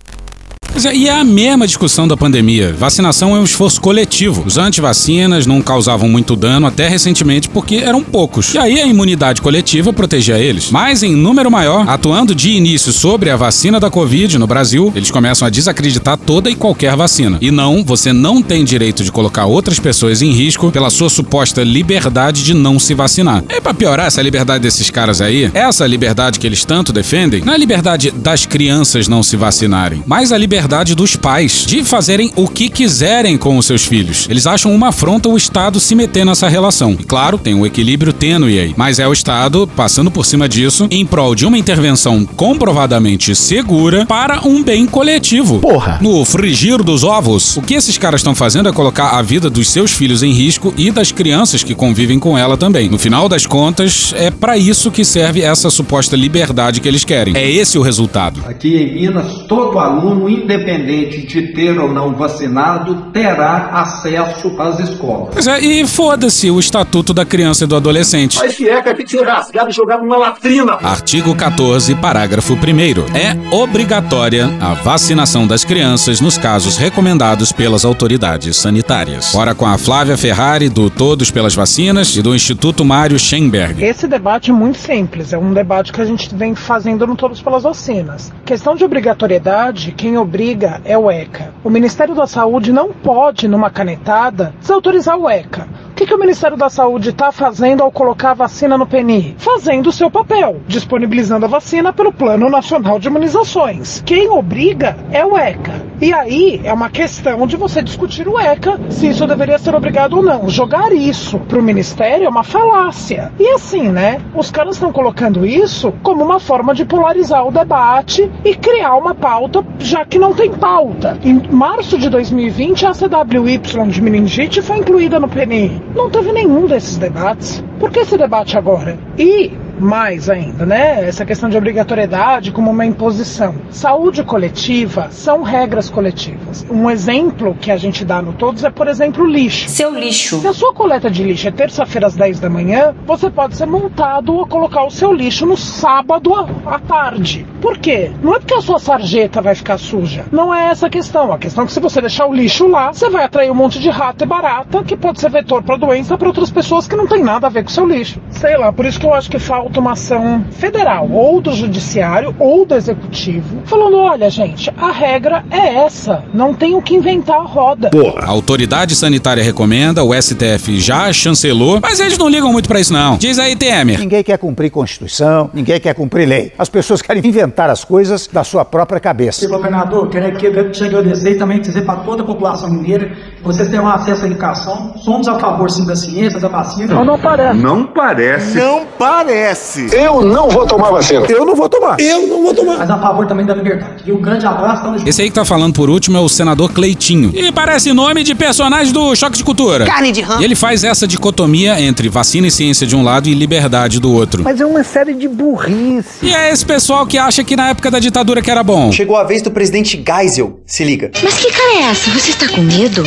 é, e é a mesma discussão da pandemia. Vacinação é um esforço coletivo. Os antivacinas não causavam muito dano até recentemente porque eram poucos. E aí a imunidade coletiva protegia eles. Mas em número maior, atuando de início sobre a vacina da Covid no Brasil, eles começam a desacreditar toda e qualquer vacina. E não, você não tem direito de colocar outras pessoas em risco pela sua suposta liberdade de não se vacinar. E pra piorar essa liberdade desses caras aí, essa liberdade que eles tanto defendem, não é a liberdade das crianças não se vacinarem, mas a liberdade liberdade dos pais de fazerem o que quiserem com os seus filhos. Eles acham uma afronta o Estado se meter nessa relação. E claro, tem um equilíbrio tênue aí, mas é o Estado passando por cima disso em prol de uma intervenção comprovadamente segura para um bem coletivo. Porra! No frigir dos ovos, o que esses caras estão fazendo é colocar a vida dos seus filhos em risco e das crianças que convivem com ela também. No final das contas, é para isso que serve essa suposta liberdade que eles querem. É esse o resultado. Aqui em Minas, todo aluno, independente de ter ou não vacinado, terá acesso às escolas. Pois é, e foda-se o Estatuto da Criança e do Adolescente. Esse eca que tinha rasgado e jogado numa latrina. Artigo 14, parágrafo 1 É obrigatória a vacinação das crianças nos casos recomendados pelas autoridades sanitárias. Ora com a Flávia Ferrari, do Todos pelas Vacinas, e do Instituto Mário Schenberg. Esse debate é muito simples, é um debate que a gente vem fazendo no Todos pelas Vacinas. Questão de obrigatoriedade, quem obriga é o ECA. O Ministério da Saúde não pode, numa canetada, desautorizar o ECA. O que, que o Ministério da Saúde está fazendo ao colocar a vacina no PNI? Fazendo o seu papel, disponibilizando a vacina pelo Plano Nacional de Imunizações. Quem obriga é o ECA. E aí é uma questão de você discutir o ECA, se isso deveria ser obrigado ou não. Jogar isso para o Ministério é uma falácia. E assim, né? Os caras estão colocando isso como uma forma de polarizar o debate e criar uma pauta, já que não tem pauta. Em março de 2020, a CWY de meningite foi incluída no PNI. Não teve nenhum desses debates. Por que esse debate agora? E mais ainda, né? Essa questão de obrigatoriedade como uma imposição. Saúde coletiva são regras coletivas. Um exemplo que a gente dá no Todos é, por exemplo, o lixo. Seu lixo. Se a sua coleta de lixo é terça-feira às 10 da manhã, você pode ser multado a colocar o seu lixo no sábado à tarde. Por quê? Não é porque a sua sarjeta vai ficar suja. Não é essa a questão. A questão é que se você deixar o lixo lá, você vai atrair um monte de rato e barata que pode ser vetor para doença para outras pessoas que não tem nada a ver com o seu lixo. Sei lá, por isso que eu acho que falta uma ação federal, ou do judiciário, ou do executivo, falando: olha, gente, a regra é essa. Não tem o que inventar a roda. A autoridade sanitária recomenda, o STF já chancelou, mas eles não ligam muito pra isso, não. Diz aí, Temer. Ninguém quer cumprir Constituição, ninguém quer cumprir lei. As pessoas querem inventar as coisas da sua própria cabeça. Senhor governador, quero aqui te agradecer e também dizer para toda a população mineira que vocês têm um acesso à educação. Somos a favor, sim, da ciência, da vacina. Não, não parece. Não parece. Não parece. Eu não vou tomar vacina. Eu não vou tomar. Eu não vou tomar. Mas a favor também da liberdade. E um grande abraço. Tamo junto. Esse aí que tá falando por último é o senador Cleitinho. E parece nome de personagem do Choque de Cultura. Carne de rã. E ele faz essa dicotomia entre vacina e ciência de um lado e liberdade do outro. Mas é uma série de burrice. E é esse pessoal que acha que na época da ditadura que era bom. Chegou a vez do presidente Geisel. Se liga. Mas que cara é essa? Você está com medo?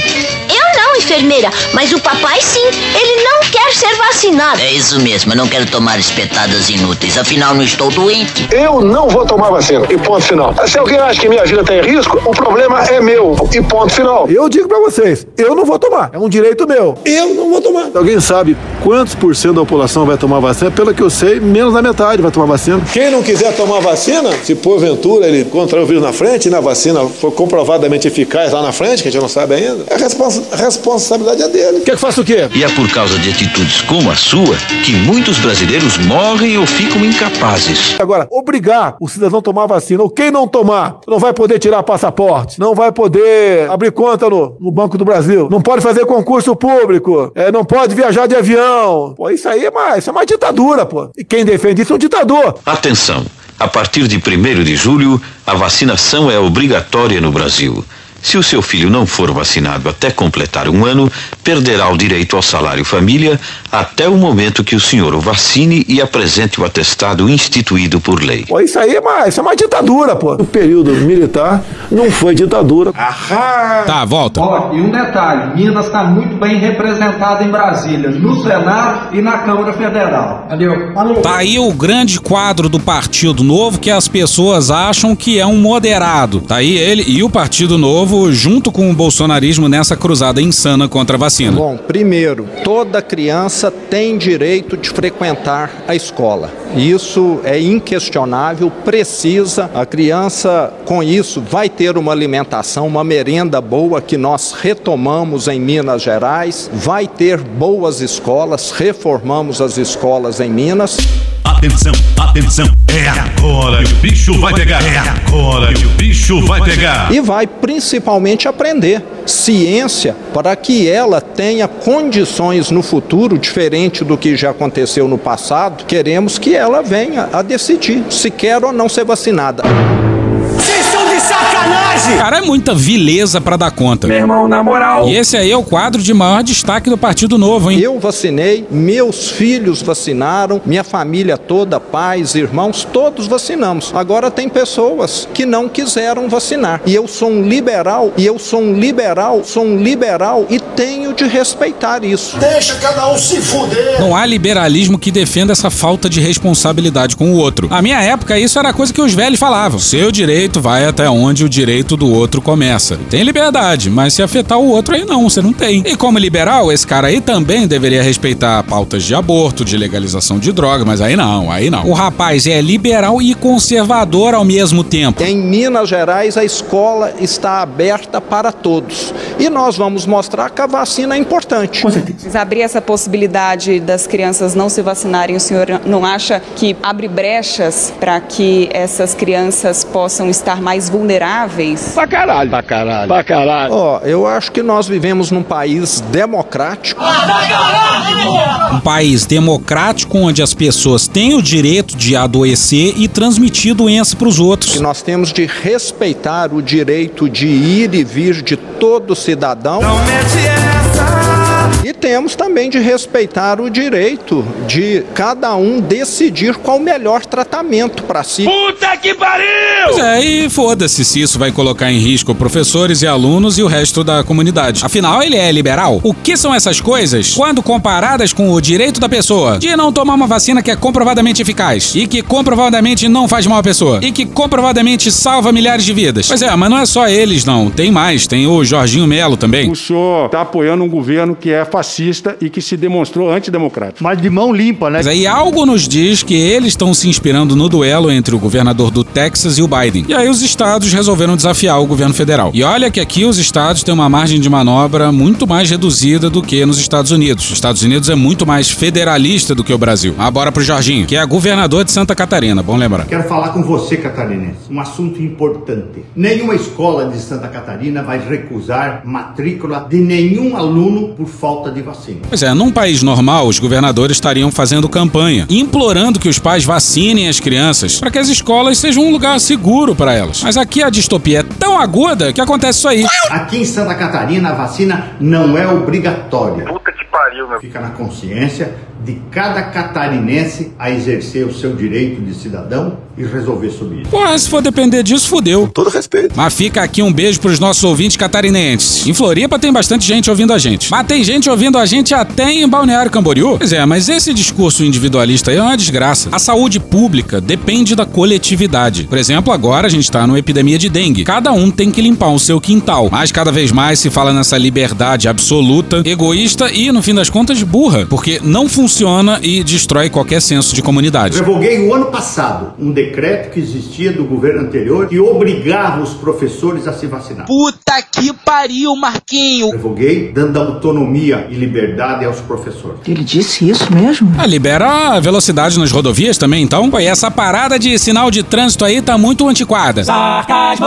Enfermeira, mas o papai sim. Ele não quer ser vacinado. É isso mesmo, eu não quero tomar espetadas inúteis, afinal não estou doente. Eu não vou tomar vacina. E ponto final. Se alguém acha que minha vida tem risco, o problema é meu. E ponto final. Eu digo pra vocês, eu não vou tomar. É um direito meu. Eu não vou tomar. Alguém sabe quantos por cento da população vai tomar vacina? Pelo que eu sei, menos da metade vai tomar vacina. Quem não quiser tomar vacina, se porventura ele contrair o vírus na frente e na vacina for comprovadamente eficaz lá na frente, que a gente não sabe ainda, a respons responsabilidade é dele. Quer que faça o quê? E é por causa de atitudes como a sua que muitos brasileiros morrem ou ficam incapazes. Agora, obrigar o cidadão a tomar vacina, ou quem não tomar, não vai poder tirar passaporte, não vai poder abrir conta no, no Banco do Brasil, não pode fazer concurso público, é, não pode viajar de avião. Pô, isso aí é mais, isso é uma ditadura, pô. E quem defende isso é um ditador. Atenção! A partir de 1 de julho, a vacinação é obrigatória no Brasil. Se o seu filho não for vacinado até completar um ano, perderá o direito ao salário família até o momento que o senhor o vacine e apresente o atestado instituído por lei. Pô, isso aí é uma, isso é uma ditadura, pô. O período militar não foi ditadura. Aham. Tá, volta. Ó, e um detalhe, Minas está muito bem representada em Brasília, no Senado e na Câmara Federal. Valeu. Falou. Tá aí o grande quadro do Partido Novo que as pessoas acham que é um moderado. Tá aí ele e o Partido Novo junto com o bolsonarismo nessa cruzada insana contra a vacina. Bom, primeiro, toda criança tem direito de frequentar a escola. Isso é inquestionável, precisa. A criança, com isso, vai ter uma alimentação, uma merenda boa que nós retomamos em Minas Gerais, vai ter boas escolas, reformamos as escolas em Minas. Atenção, atenção, é agora que o bicho vai pegar. É agora que o bicho vai pegar. E vai principalmente aprender ciência para que ela tenha condições no futuro, diferente do que já aconteceu no passado. Queremos que ela venha a decidir se quer ou não ser vacinada. Sacanagem! Cara, é muita vileza pra dar conta. Meu irmão, na moral. E esse aí é o quadro de maior destaque do Partido Novo, hein? Eu vacinei, meus filhos vacinaram, minha família toda, pais, irmãos, todos vacinamos. Agora tem pessoas que não quiseram vacinar. E eu sou um liberal, e eu sou um liberal, sou um liberal e tenho de respeitar isso. Deixa cada um se fuder. Não há liberalismo que defenda essa falta de responsabilidade com o outro. Na minha época, isso era coisa que os velhos falavam. Seu direito vai até onde o direito do outro começa. Tem liberdade, mas se afetar o outro aí não, você não tem. E como liberal, esse cara aí também deveria respeitar pautas de aborto, de legalização de droga, mas aí não, aí não. O rapaz é liberal e conservador ao mesmo tempo. Em Minas Gerais, a escola está aberta para todos. E nós vamos mostrar que a vacina é importante. Mas abrir essa possibilidade das crianças não se vacinarem, o senhor não acha que abre brechas para que essas crianças possam estar mais vulneráveis? Pra caralho. Pra caralho. Pra caralho. Ó, eu acho que nós vivemos num país democrático. Um país democrático onde as pessoas têm o direito de adoecer e transmitir doença para os outros. Que nós temos de respeitar o direito de ir e vir de todo cidadão. E temos também de respeitar o direito de cada um decidir qual o melhor tratamento para si. Puta que pariu! Pois é, e foda-se se isso vai colocar em risco professores e alunos e o resto da comunidade. Afinal, ele é liberal. O que são essas coisas quando comparadas com o direito da pessoa de não tomar uma vacina que é comprovadamente eficaz e que comprovadamente não faz mal à pessoa e que comprovadamente salva milhares de vidas? Pois é, mas não é só eles, não. Tem mais. Tem o Jorginho Melo também. O senhor está apoiando um governo que é fascista e que se demonstrou antidemocrático. Mas de mão limpa, né? Mas aí algo nos diz que eles estão se inspirando no duelo entre o governador do Texas e o Biden. E aí os estados resolveram desafiar o governo federal. E olha que aqui os estados têm uma margem de manobra muito mais reduzida do que nos Estados Unidos. Os Estados Unidos é muito mais federalista do que o Brasil. Ah, bora pro Jorginho, que é governador de Santa Catarina, bom lembrar. Quero falar com você, catarinense. Um assunto importante. Nenhuma escola de Santa Catarina vai recusar matrícula de nenhum aluno por falta de vacina. Pois é, num país normal, os governadores estariam fazendo campanha, implorando que os pais vacinem as crianças para que as escolas sejam um lugar seguro para elas. Mas aqui a distopia é tão aguda que acontece isso aí. Aqui em Santa Catarina a vacina não é obrigatória. Puta que pariu, meu. Fica na consciência de cada catarinense a exercer o seu direito de cidadão e resolver sobre isso. Pô, se for depender disso, fudeu. Com todo respeito. Mas fica aqui um beijo pros nossos ouvintes catarinenses. Em Floripa tem bastante gente ouvindo a gente. Mas tem gente ouvindo a gente até em Balneário Camboriú. Pois é, mas esse discurso individualista aí é uma desgraça. A saúde pública depende da coletividade. Por exemplo, agora a gente tá numa epidemia de dengue. Cada um tem que limpar o seu quintal. Mas cada vez mais se fala nessa liberdade absoluta, egoísta e, no fim das contas, burra. Porque não funciona e destrói qualquer senso de comunidade. Revoguei o ano passado um decreto que existia do governo anterior que obrigava os professores a se vacinar. Puta que pariu, Marquinho! Revoguei dando autonomia e liberdade aos professores. Ele disse isso mesmo? Ah, libera a velocidade nas rodovias também, então? Pô, e essa parada de sinal de trânsito aí tá muito antiquada. Sarcasmo!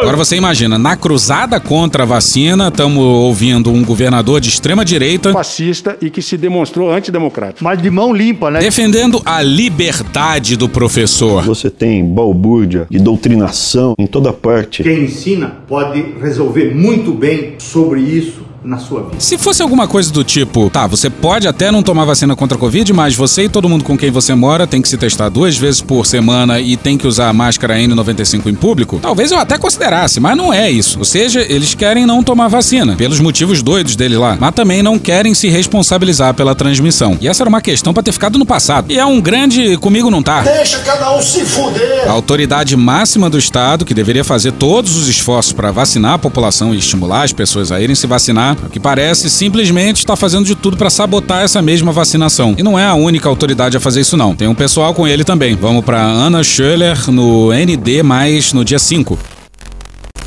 Agora você imagina, na cruzada contra a vacina, estamos ouvindo um governador de extrema direita Fascista e que se demonstrou antidemocrático. Mas de mão limpa, né? defendendo a liberdade do professor. Você tem balbúrdia e doutrinação em toda parte. Quem ensina pode resolver muito bem sobre isso na sua vida. Se fosse alguma coisa do tipo, tá, você pode até não tomar vacina contra a Covid, mas você e todo mundo com quem você mora tem que se testar duas vezes por semana e tem que usar a máscara N95 em público, talvez eu até considerasse, mas não é isso. Ou seja, eles querem não tomar vacina, pelos motivos doidos dele lá, mas também não querem se responsabilizar pela transmissão. E essa era uma questão pra ter ficado no passado. E é um grande comigo não tá. Deixa cada um se fuder. A autoridade máxima do Estado, que deveria fazer todos os esforços para vacinar a população e estimular as pessoas a irem se vacinar, tá? O que parece simplesmente está fazendo de tudo para sabotar essa mesma vacinação. E não é a única autoridade a fazer isso não. Tem um pessoal com ele também. Vamos para Ana Schöller no ND no dia 5.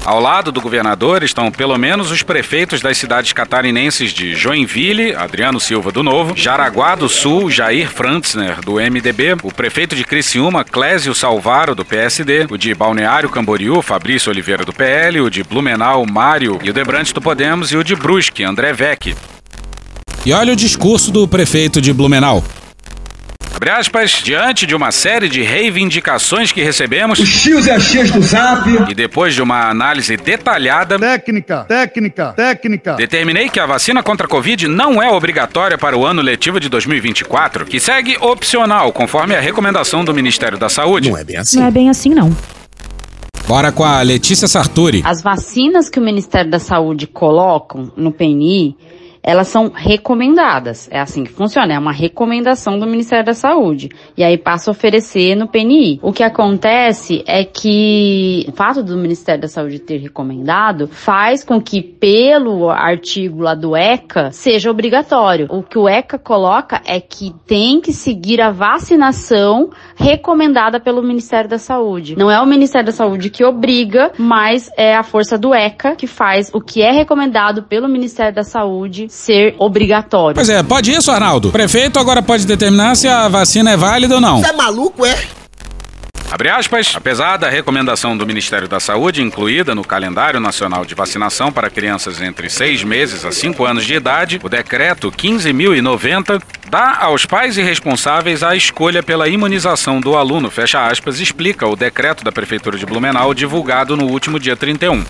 Ao lado do governador estão pelo menos os prefeitos das cidades catarinenses de Joinville, Adriano Silva do Novo, Jaraguá do Sul, Jair Frantzner do MDB, o prefeito de Criciúma, Clésio Salvaro do PSD, o de Balneário Camboriú, Fabrício Oliveira do PL, o de Blumenau, Mário Hildebrante do Podemos e o de Brusque, André Vec. E olha o discurso do prefeito de Blumenau. Abre aspas, diante de uma série de reivindicações que recebemos. Os tios e as tias do Zap. E depois de uma análise detalhada. Técnica, técnica, técnica. Determinei que a vacina contra a Covid não é obrigatória para o ano letivo de 2024, que segue opcional, conforme a recomendação do Ministério da Saúde. Não é bem assim. Não é bem assim, não. Bora com a Letícia Sarturi. As vacinas que o Ministério da Saúde colocam no PNI elas são recomendadas. É assim que funciona, é uma recomendação do Ministério da Saúde. E aí passa a oferecer no PNI. O que acontece é que o fato do Ministério da Saúde ter recomendado faz com que, pelo artigo lá do ECA, seja obrigatório. O que o ECA coloca é que tem que seguir a vacinação recomendada pelo Ministério da Saúde. Não é o Ministério da Saúde que obriga, mas é a força do ECA que faz o que é recomendado pelo Ministério da Saúde ser obrigatório. Pois é, pode isso, Arnaldo? O prefeito agora pode determinar se a vacina é válida ou não. Você é maluco, é? Abre aspas, apesar da recomendação do Ministério da Saúde incluída no calendário nacional de vacinação para crianças entre 6 meses a 5 anos de idade, o decreto 15.090 dá aos pais e responsáveis a escolha pela imunização do aluno, fecha aspas, explica o decreto da Prefeitura de Blumenau divulgado no último dia 31.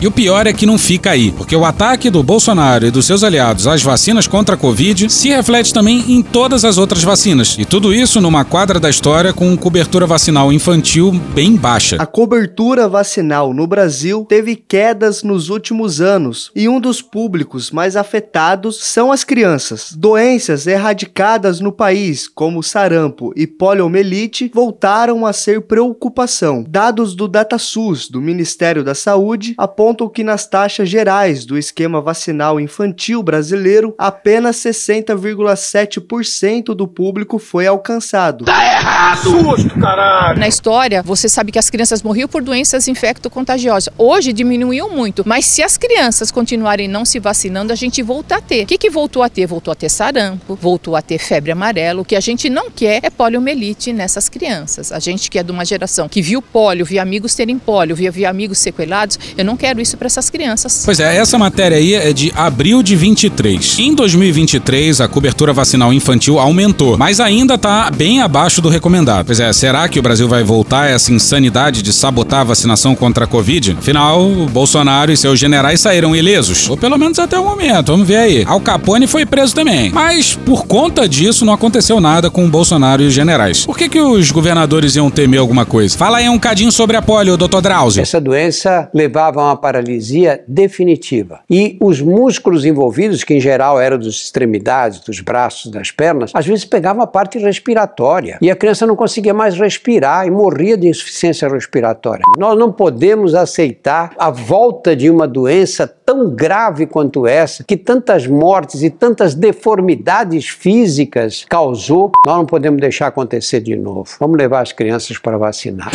E o pior é que não fica aí, porque o ataque do Bolsonaro e dos seus aliados às vacinas contra a Covid se reflete também em todas as outras vacinas. E tudo isso numa quadra da história com cobertura vacinal infantil bem baixa. A cobertura vacinal no Brasil teve quedas nos últimos anos e um dos públicos mais afetados são as crianças. Doenças erradicadas no país, como sarampo e poliomielite, voltaram a ser preocupação. Dados do DataSUS do Ministério da Saúde apontam apontam que nas taxas gerais do esquema vacinal infantil brasileiro, apenas 60,7% do público foi alcançado. Tá errado! Susto, caralho! Na história, você sabe que as crianças morriam por doenças infecto-contagiosas. Hoje diminuiu muito, mas se as crianças continuarem não se vacinando, a gente volta a ter. O que, que voltou a ter? Voltou a ter sarampo, voltou a ter febre amarela. O que a gente não quer é poliomielite nessas crianças. A gente que é de uma geração que viu polio, viu amigos terem polio, viu, viu amigos sequelados, eu não quero isso para essas crianças. Pois é, essa matéria aí é de abril de 23. Em 2023, a cobertura vacinal infantil aumentou, mas ainda está bem abaixo do recomendado. Pois é, será que o Brasil vai voltar a essa insanidade de sabotar a vacinação contra a Covid? Afinal, Bolsonaro e seus generais saíram ilesos, ou pelo menos até o momento. Vamos ver aí. Al Capone foi preso também, mas por conta disso não aconteceu nada com o Bolsonaro e os generais. Por que que os governadores iam temer alguma coisa? Fala aí um cadinho sobre a polio, doutor Drauzio. Essa doença levava a uma paralisia definitiva. E os músculos envolvidos, que em geral eram das extremidades, dos braços, das pernas, às vezes pegavam a parte respiratória. E a criança não conseguia mais respirar e morria de insuficiência respiratória. Nós não podemos aceitar a volta de uma doença tão grave quanto essa, que tantas mortes e tantas deformidades físicas causou. Nós não podemos deixar acontecer de novo. Vamos levar as crianças para vacinar.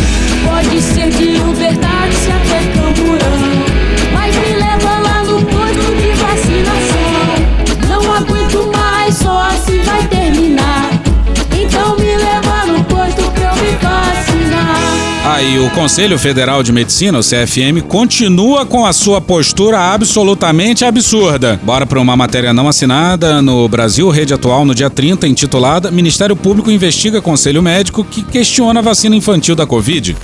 Pode ser de até vacinar Aí o Conselho Federal de Medicina, o CFM, continua com a sua postura absolutamente absurda. Bora para uma matéria não assinada no Brasil Rede Atual no dia 30, intitulada Ministério Público investiga Conselho Médico que questiona a vacina infantil da Covid.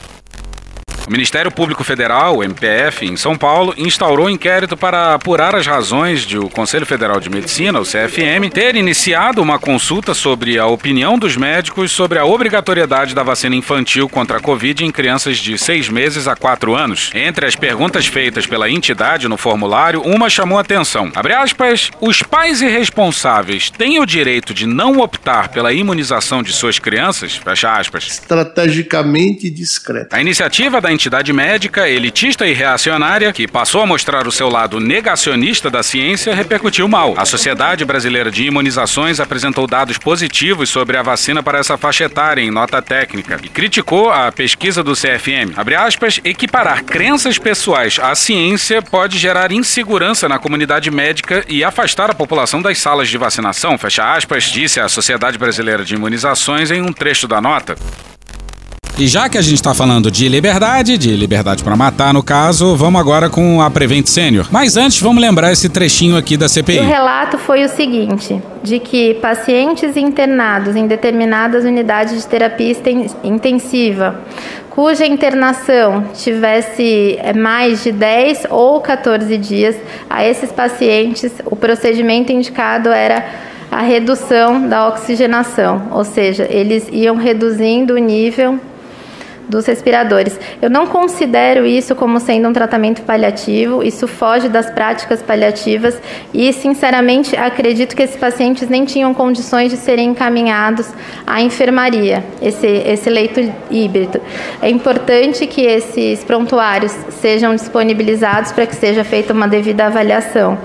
O Ministério Público Federal, MPF, em São Paulo, instaurou inquérito para apurar as razões de o Conselho Federal de Medicina, o CFM, ter iniciado uma consulta sobre a opinião dos médicos sobre a obrigatoriedade da vacina infantil contra a Covid em crianças de seis meses a quatro anos. Entre as perguntas feitas pela entidade no formulário, uma chamou atenção. Abre aspas, os pais irresponsáveis têm o direito de não optar pela imunização de suas crianças? Fecha aspas. Estrategicamente discreto. A iniciativa da entidade médica, elitista e reacionária, que passou a mostrar o seu lado negacionista da ciência, repercutiu mal. A Sociedade Brasileira de Imunizações apresentou dados positivos sobre a vacina para essa faixa etária em nota técnica e criticou a pesquisa do CFM. Abre aspas, equiparar crenças pessoais à ciência pode gerar insegurança na comunidade médica e afastar a população das salas de vacinação, fecha aspas, disse a Sociedade Brasileira de Imunizações em um trecho da nota. E já que a gente está falando de liberdade, de liberdade para matar no caso, vamos agora com a Prevent Senior. Mas antes, vamos lembrar esse trechinho aqui da CPI. O relato foi o seguinte: de que pacientes internados em determinadas unidades de terapia intensiva cuja internação tivesse eh, mais de 10 ou 14 dias, a esses pacientes o procedimento indicado era a redução da oxigenação, ou seja, eles iam reduzindo o nível dos respiradores. Eu não considero isso como sendo um tratamento paliativo, isso foge das práticas paliativas e, sinceramente, acredito que esses pacientes nem tinham condições de serem encaminhados à enfermaria, esse, esse leito híbrido. É importante que esses prontuários sejam disponibilizados para que seja feita uma devida avaliação.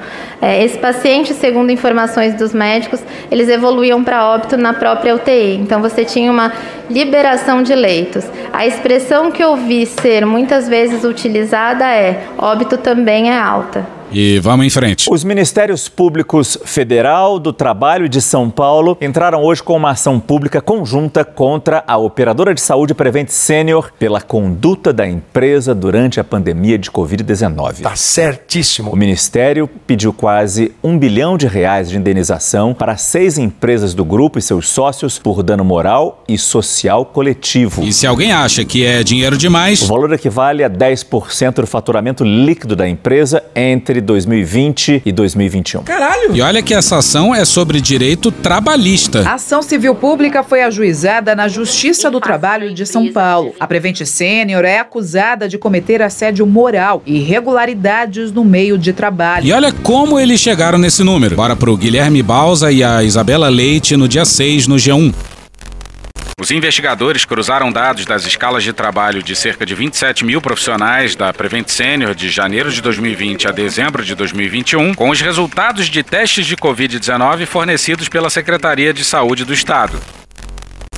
É, esse paciente, segundo informações dos médicos, eles evoluíam para óbito na própria UTI, então você tinha uma liberação de leitos. A expressão que eu vi ser muitas vezes utilizada é: óbito também é alta. E vamos em frente. Os Ministérios Públicos Federal, do Trabalho de São Paulo entraram hoje com uma ação pública conjunta contra a operadora de saúde Prevent Senior pela conduta da empresa durante a pandemia de Covid-19. Tá certíssimo. O Ministério pediu quase um bilhão de reais de indenização para seis empresas do grupo e seus sócios por dano moral e social coletivo. E se alguém acha que é dinheiro demais, o valor equivale a 10% do faturamento líquido da empresa entre 2020 e 2021. Caralho! E olha que essa ação é sobre direito trabalhista. A ação civil pública foi ajuizada na Justiça do Trabalho de São Paulo. A Prevent Sênior é acusada de cometer assédio moral e irregularidades no meio de trabalho. E olha como eles chegaram nesse número. Bora pro Guilherme Balsa e a Isabela Leite no dia 6 no G1. Os investigadores cruzaram dados das escalas de trabalho de cerca de 27 mil profissionais da Prevent Senior de janeiro de 2020 a dezembro de 2021 com os resultados de testes de Covid-19 fornecidos pela Secretaria de Saúde do Estado.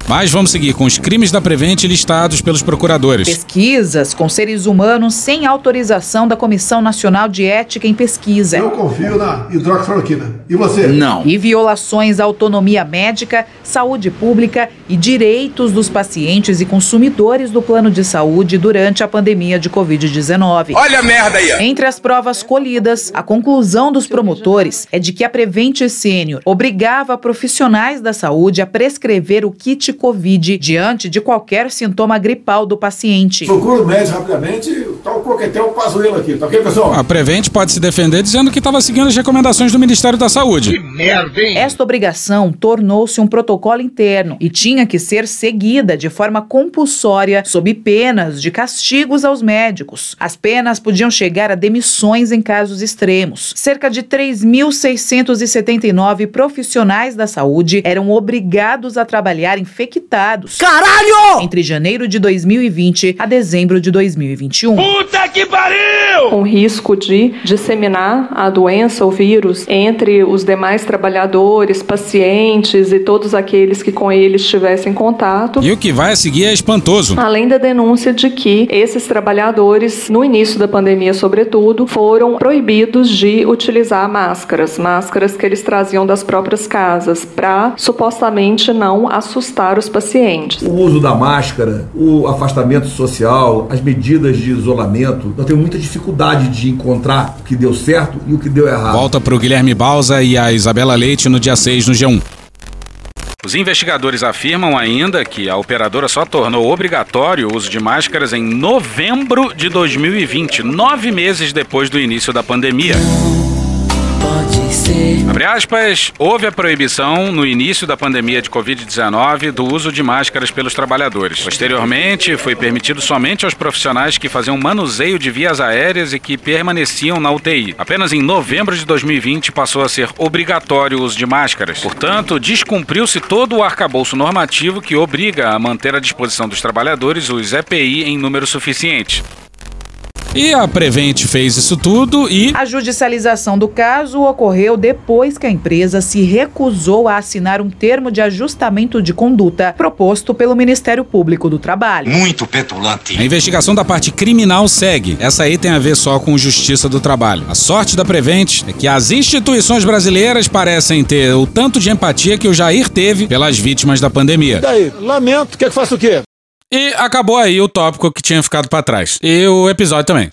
Mas vamos seguir com os crimes da Prevent listados pelos procuradores. Pesquisas com seres humanos sem autorização da Comissão Nacional de Ética em Pesquisa. Eu confio na hidroxicloroquina. E você? Não. E violações à autonomia médica, saúde pública e direitos dos pacientes e consumidores do plano de saúde durante a pandemia de Covid-19. Olha a merda aí! Entre as provas colhidas, a conclusão dos promotores é de que a Prevent Senior obrigava profissionais da saúde a prescrever o kit Covid diante de qualquer sintoma gripal do paciente. Procura o médico rapidamente, tá o coquetel pazuelo aqui, tá ok, pessoal? A Prevent pode se defender dizendo que estava seguindo as recomendações do Ministério da Saúde. Que merda, hein? Esta obrigação tornou-se um protocolo interno e tinha que ser seguida de forma compulsória sob penas de castigos aos médicos. As penas podiam chegar a demissões em casos extremos. Cerca de 3.679 profissionais da saúde eram obrigados a trabalhar infectados Caralho! entre janeiro de 2020 a dezembro de 2021. Puta que pariu! Com risco de disseminar a doença ou vírus entre os demais trabalhadores, pacientes e todos aqueles que com eles tivessem contato. E o que vai a seguir é espantoso. Além da denúncia de que esses trabalhadores, no início da pandemia, sobretudo, foram proibidos de utilizar máscaras, máscaras que eles traziam das próprias casas, para supostamente não assustar os pacientes. O uso da máscara, o afastamento social, as medidas de isolamento, nós temos muita dificuldade de encontrar o que deu certo e o que deu errado. Volta pro Guilherme Balsa e a Isabela Leite no dia 6 no G1. Os investigadores afirmam ainda que a operadora só tornou obrigatório o uso de máscaras em novembro de 2020, nove meses depois do início da pandemia. Abre aspas, houve a proibição no início da pandemia de Covid-19 do uso de máscaras pelos trabalhadores. Posteriormente, foi permitido somente aos profissionais que faziam manuseio de vias aéreas e que permaneciam na UTI. Apenas em novembro de 2020 passou a ser obrigatório o uso de máscaras. Portanto, descumpriu-se todo o arcabouço normativo que obriga a manter à disposição dos trabalhadores os EPI em número suficiente. E a Prevent fez isso tudo e. A judicialização do caso ocorreu depois que a empresa se recusou a assinar um termo de ajustamento de conduta proposto pelo Ministério Público do Trabalho. Muito petulante. A investigação da parte criminal segue. Essa aí tem a ver só com justiça do trabalho. A sorte da Prevent é que as instituições brasileiras parecem ter o tanto de empatia que o Jair teve pelas vítimas da pandemia. E daí? Lamento. Quer que faça o quê? E acabou aí o tópico que tinha ficado pra trás. E o episódio também.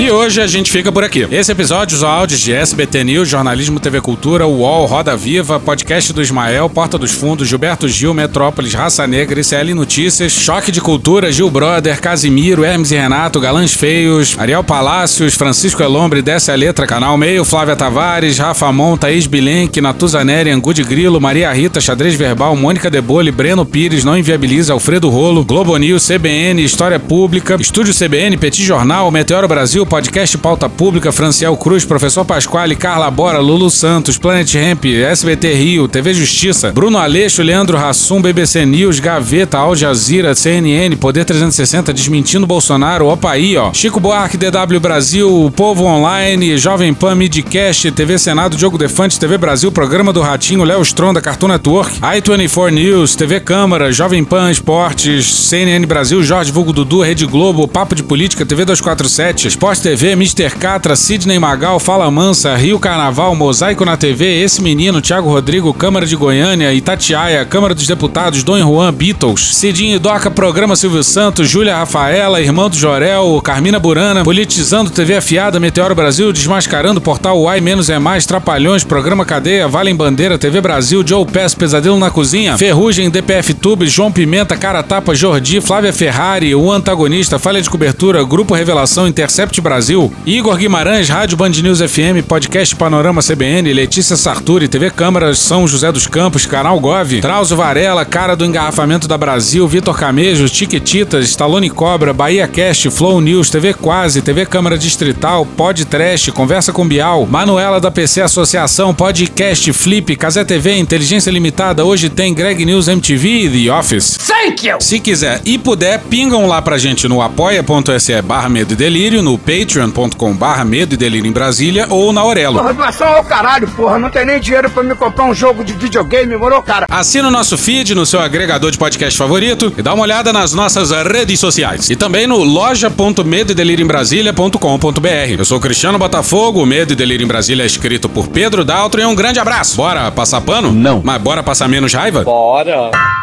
E hoje a gente fica por aqui. Esse episódio usou áudios de SBT News, Jornalismo TV Cultura, UOL, Roda Viva, Podcast do Ismael, Porta dos Fundos, Gilberto Gil, Metrópolis, Raça Negra, ICL Notícias, Choque de Cultura, Gil Brother, Casimiro, Hermes e Renato, Galãs Feios, Ariel Palácios, Francisco Elombre, Desce a Letra, Canal Meio, Flávia Tavares, Rafa Mon, Thaís Bilenque, Natuza Neri, Angu de Grilo, Maria Rita, Xadrez Verbal, Mônica Debole, Breno Pires, Não Inviabiliza, Alfredo Rolo, Globo News, CBN, História Pública, Estúdio CBN, Petit Jornal, Meteoro Brasil, Podcast Pauta Pública, Franciel Cruz, Professor Pasquale, Carla Bora, Lulu Santos, Planet Ramp, SBT Rio, TV Justiça, Bruno Aleixo, Leandro Rassum, BBC News, Gaveta, Al Jazeera, CNN, Poder 360, Desmentindo Bolsonaro, Opa aí, ó, Chico Buarque, DW Brasil, Povo Online, Jovem Pan, Midcast, TV Senado, Diogo Defante, TV Brasil, Programa do Ratinho, Léo Stronda, Cartoon Network, i24 News, TV Câmara, Jovem Pan Esportes, CNN Brasil, Jorge Vulgo Dudu, Rede Globo, Papo de Política, TV 247, Esporte TV, Mr. Catra, Sidney Magal, Fala Mansa, Rio Carnaval, Mosaico na TV, Esse Menino, Thiago Rodrigo, Câmara de Goiânia, Itatiaia, Câmara dos Deputados, Dom Juan, Beatles, Cidinho Doca, Programa Silvio Santos, Júlia Rafaela, Irmão do Jorel, Carmina Burana, Politizando TV Afiada, Meteoro Brasil, Desmascarando, Portal Uai, Menos é Mais, Trapalhões, Programa Cadeia, Valem Bandeira, TV Brasil, Joe Pass, Pesadelo na Cozinha, Ferrugem, DPF Tube, João Pimenta, Cara Tapa, Jordi, Flávia Ferrari, O Antagonista, Falha de Cobertura, Grupo Revelação, Intercept Brasil, Igor Guimarães, Rádio Band News FM, Podcast Panorama CBN, Letícia Sarturi, TV Câmara, São José dos Campos, Canal Gov, Drauzio Varela, Cara do Engarrafamento da Brasil, Vitor Camejo, Tiquetitas, Stallone Cobra, Bahia Cast, Flow News, TV Quase, TV Câmara Distrital, Pod Trash, Conversa com Bial, Manuela da PC Associação, Podcast Flip, Casé TV, Inteligência Limitada, hoje tem Greg News MTV e The Office. Thank you! Se quiser e puder, pingam lá pra gente no apoia.se barra Medo e Delírio, no patreon.com barra Medo e Delírio em Brasília ou na Aurelo. Porra, doação ao caralho, porra. Não tem nem dinheiro pra me comprar um jogo de videogame, moro, cara? Assina o nosso feed no seu agregador de podcast favorito e dá uma olhada nas nossas redes sociais. E também no loja.medoedelirioembrasilha.com.br. Eu sou o Cristiano Botafogo, o Medo e Delírio em Brasília é escrito por Pedro Daltro e um grande abraço. Bora passar pano? Não. Mas bora passar menos raiva? Bora hora.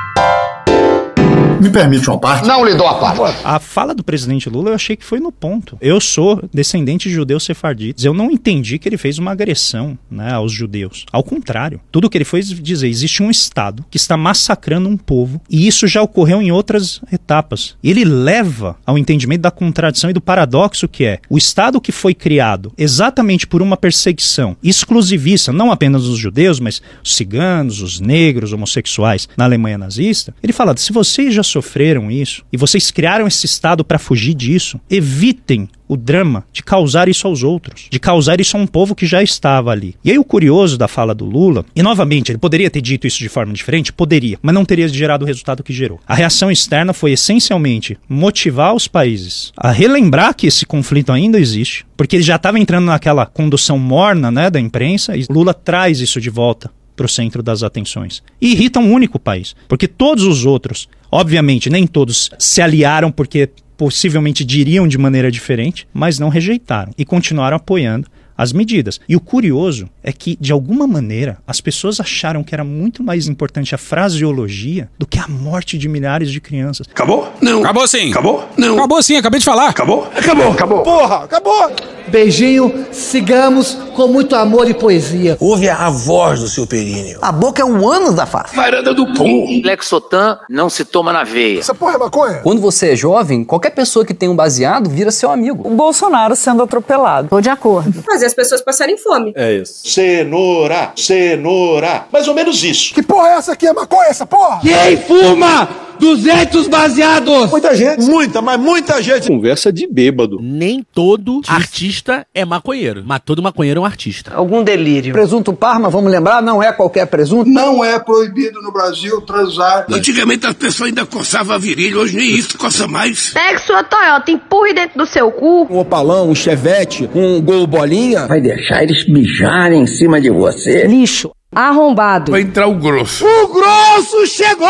Me permite uma parte? Não lhe dou a parte. A fala do presidente Lula eu achei que foi no ponto. Eu sou descendente de judeus sefarditas. Eu não entendi que ele fez uma agressão né, aos judeus. Ao contrário, tudo que ele foi dizer, existe um Estado que está massacrando um povo e isso já ocorreu em outras etapas. Ele leva ao entendimento da contradição e do paradoxo que é o Estado que foi criado exatamente por uma perseguição exclusivista, não apenas dos judeus, mas os ciganos, os negros, homossexuais na Alemanha nazista. Ele fala: se vocês já sofreram isso e vocês criaram esse estado para fugir disso, evitem o drama de causar isso aos outros, de causar isso a um povo que já estava ali. E aí o curioso da fala do Lula, e novamente, ele poderia ter dito isso de forma diferente? Poderia, mas não teria gerado o resultado que gerou. A reação externa foi essencialmente motivar os países a relembrar que esse conflito ainda existe, porque ele já estava entrando naquela condução morna né, da imprensa, e Lula traz isso de volta para o centro das atenções. E irrita um único país, porque todos os outros, obviamente, nem todos se aliaram porque possivelmente diriam de maneira diferente, mas não rejeitaram e continuaram apoiando as medidas. E o curioso é que, de alguma maneira, as pessoas acharam que era muito mais importante a fraseologia do que a morte de milhares de crianças. Acabou? Não. Acabou sim. Acabou? Não. Acabou sim, acabei de falar. Acabou? Acabou, acabou. Porra, acabou. Beijinho, sigamos com muito amor e poesia. Ouve a voz do seu períneo. A boca é um ânus da face. Varanda do pum. Lexotan não se toma na veia. Essa porra é maconha? Quando você é jovem, qualquer pessoa que tem um baseado vira seu amigo. O Bolsonaro sendo atropelado. Tô de acordo. Fazer as pessoas passarem fome. É isso. Cenoura, cenoura. Mais ou menos isso. Que porra é essa aqui? É maconha essa porra? Quem fuma 200 baseados? Muita gente. Muita, mas muita gente. Conversa de bêbado. Nem todo artista é maconheiro, mas todo maconheiro é um artista. Algum delírio. Presunto Parma, vamos lembrar, não é qualquer presunto. Não é proibido no Brasil transar. Antigamente as pessoas ainda coçavam a virilha, hoje nem isso coça mais. Pegue sua Toyota, empurre dentro do seu cu. Um opalão, um chevette, um gol bolinha. Vai deixar eles mijarem em cima de você? Lixo. Arrombado. Vai entrar o grosso. O grosso chegou!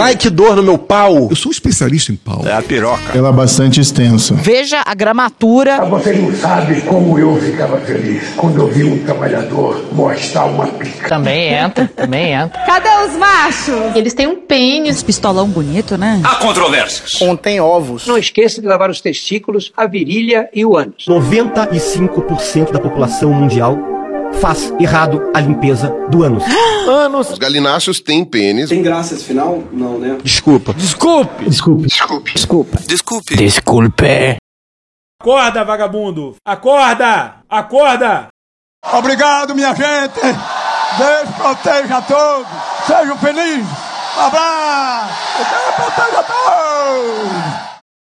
Ai, que dor no meu pau. Eu sou especialista em pau. É a piroca. Ela é bastante extensa. Veja a gramatura. Você não sabe como eu ficava feliz quando eu vi um trabalhador mostrar uma pica. Também entra, também entra. Cadê os machos? Eles têm um pênis. Pistolão bonito, né? Há controvérsias. Contém ovos. Não esqueça de lavar os testículos, a virilha e o ânus. 95% da população mundial faz errado a limpeza do ânus. Anos. Os galináceos têm pênis. Tem graça esse final? Não, né? Desculpa. Desculpe. Desculpe. Desculpe. Desculpa. Desculpe. Desculpe. Acorda, vagabundo! Acorda! Acorda! Obrigado, minha gente. Deus proteja a todos. Sejam felizes. Um abraço. Deus proteja a todos.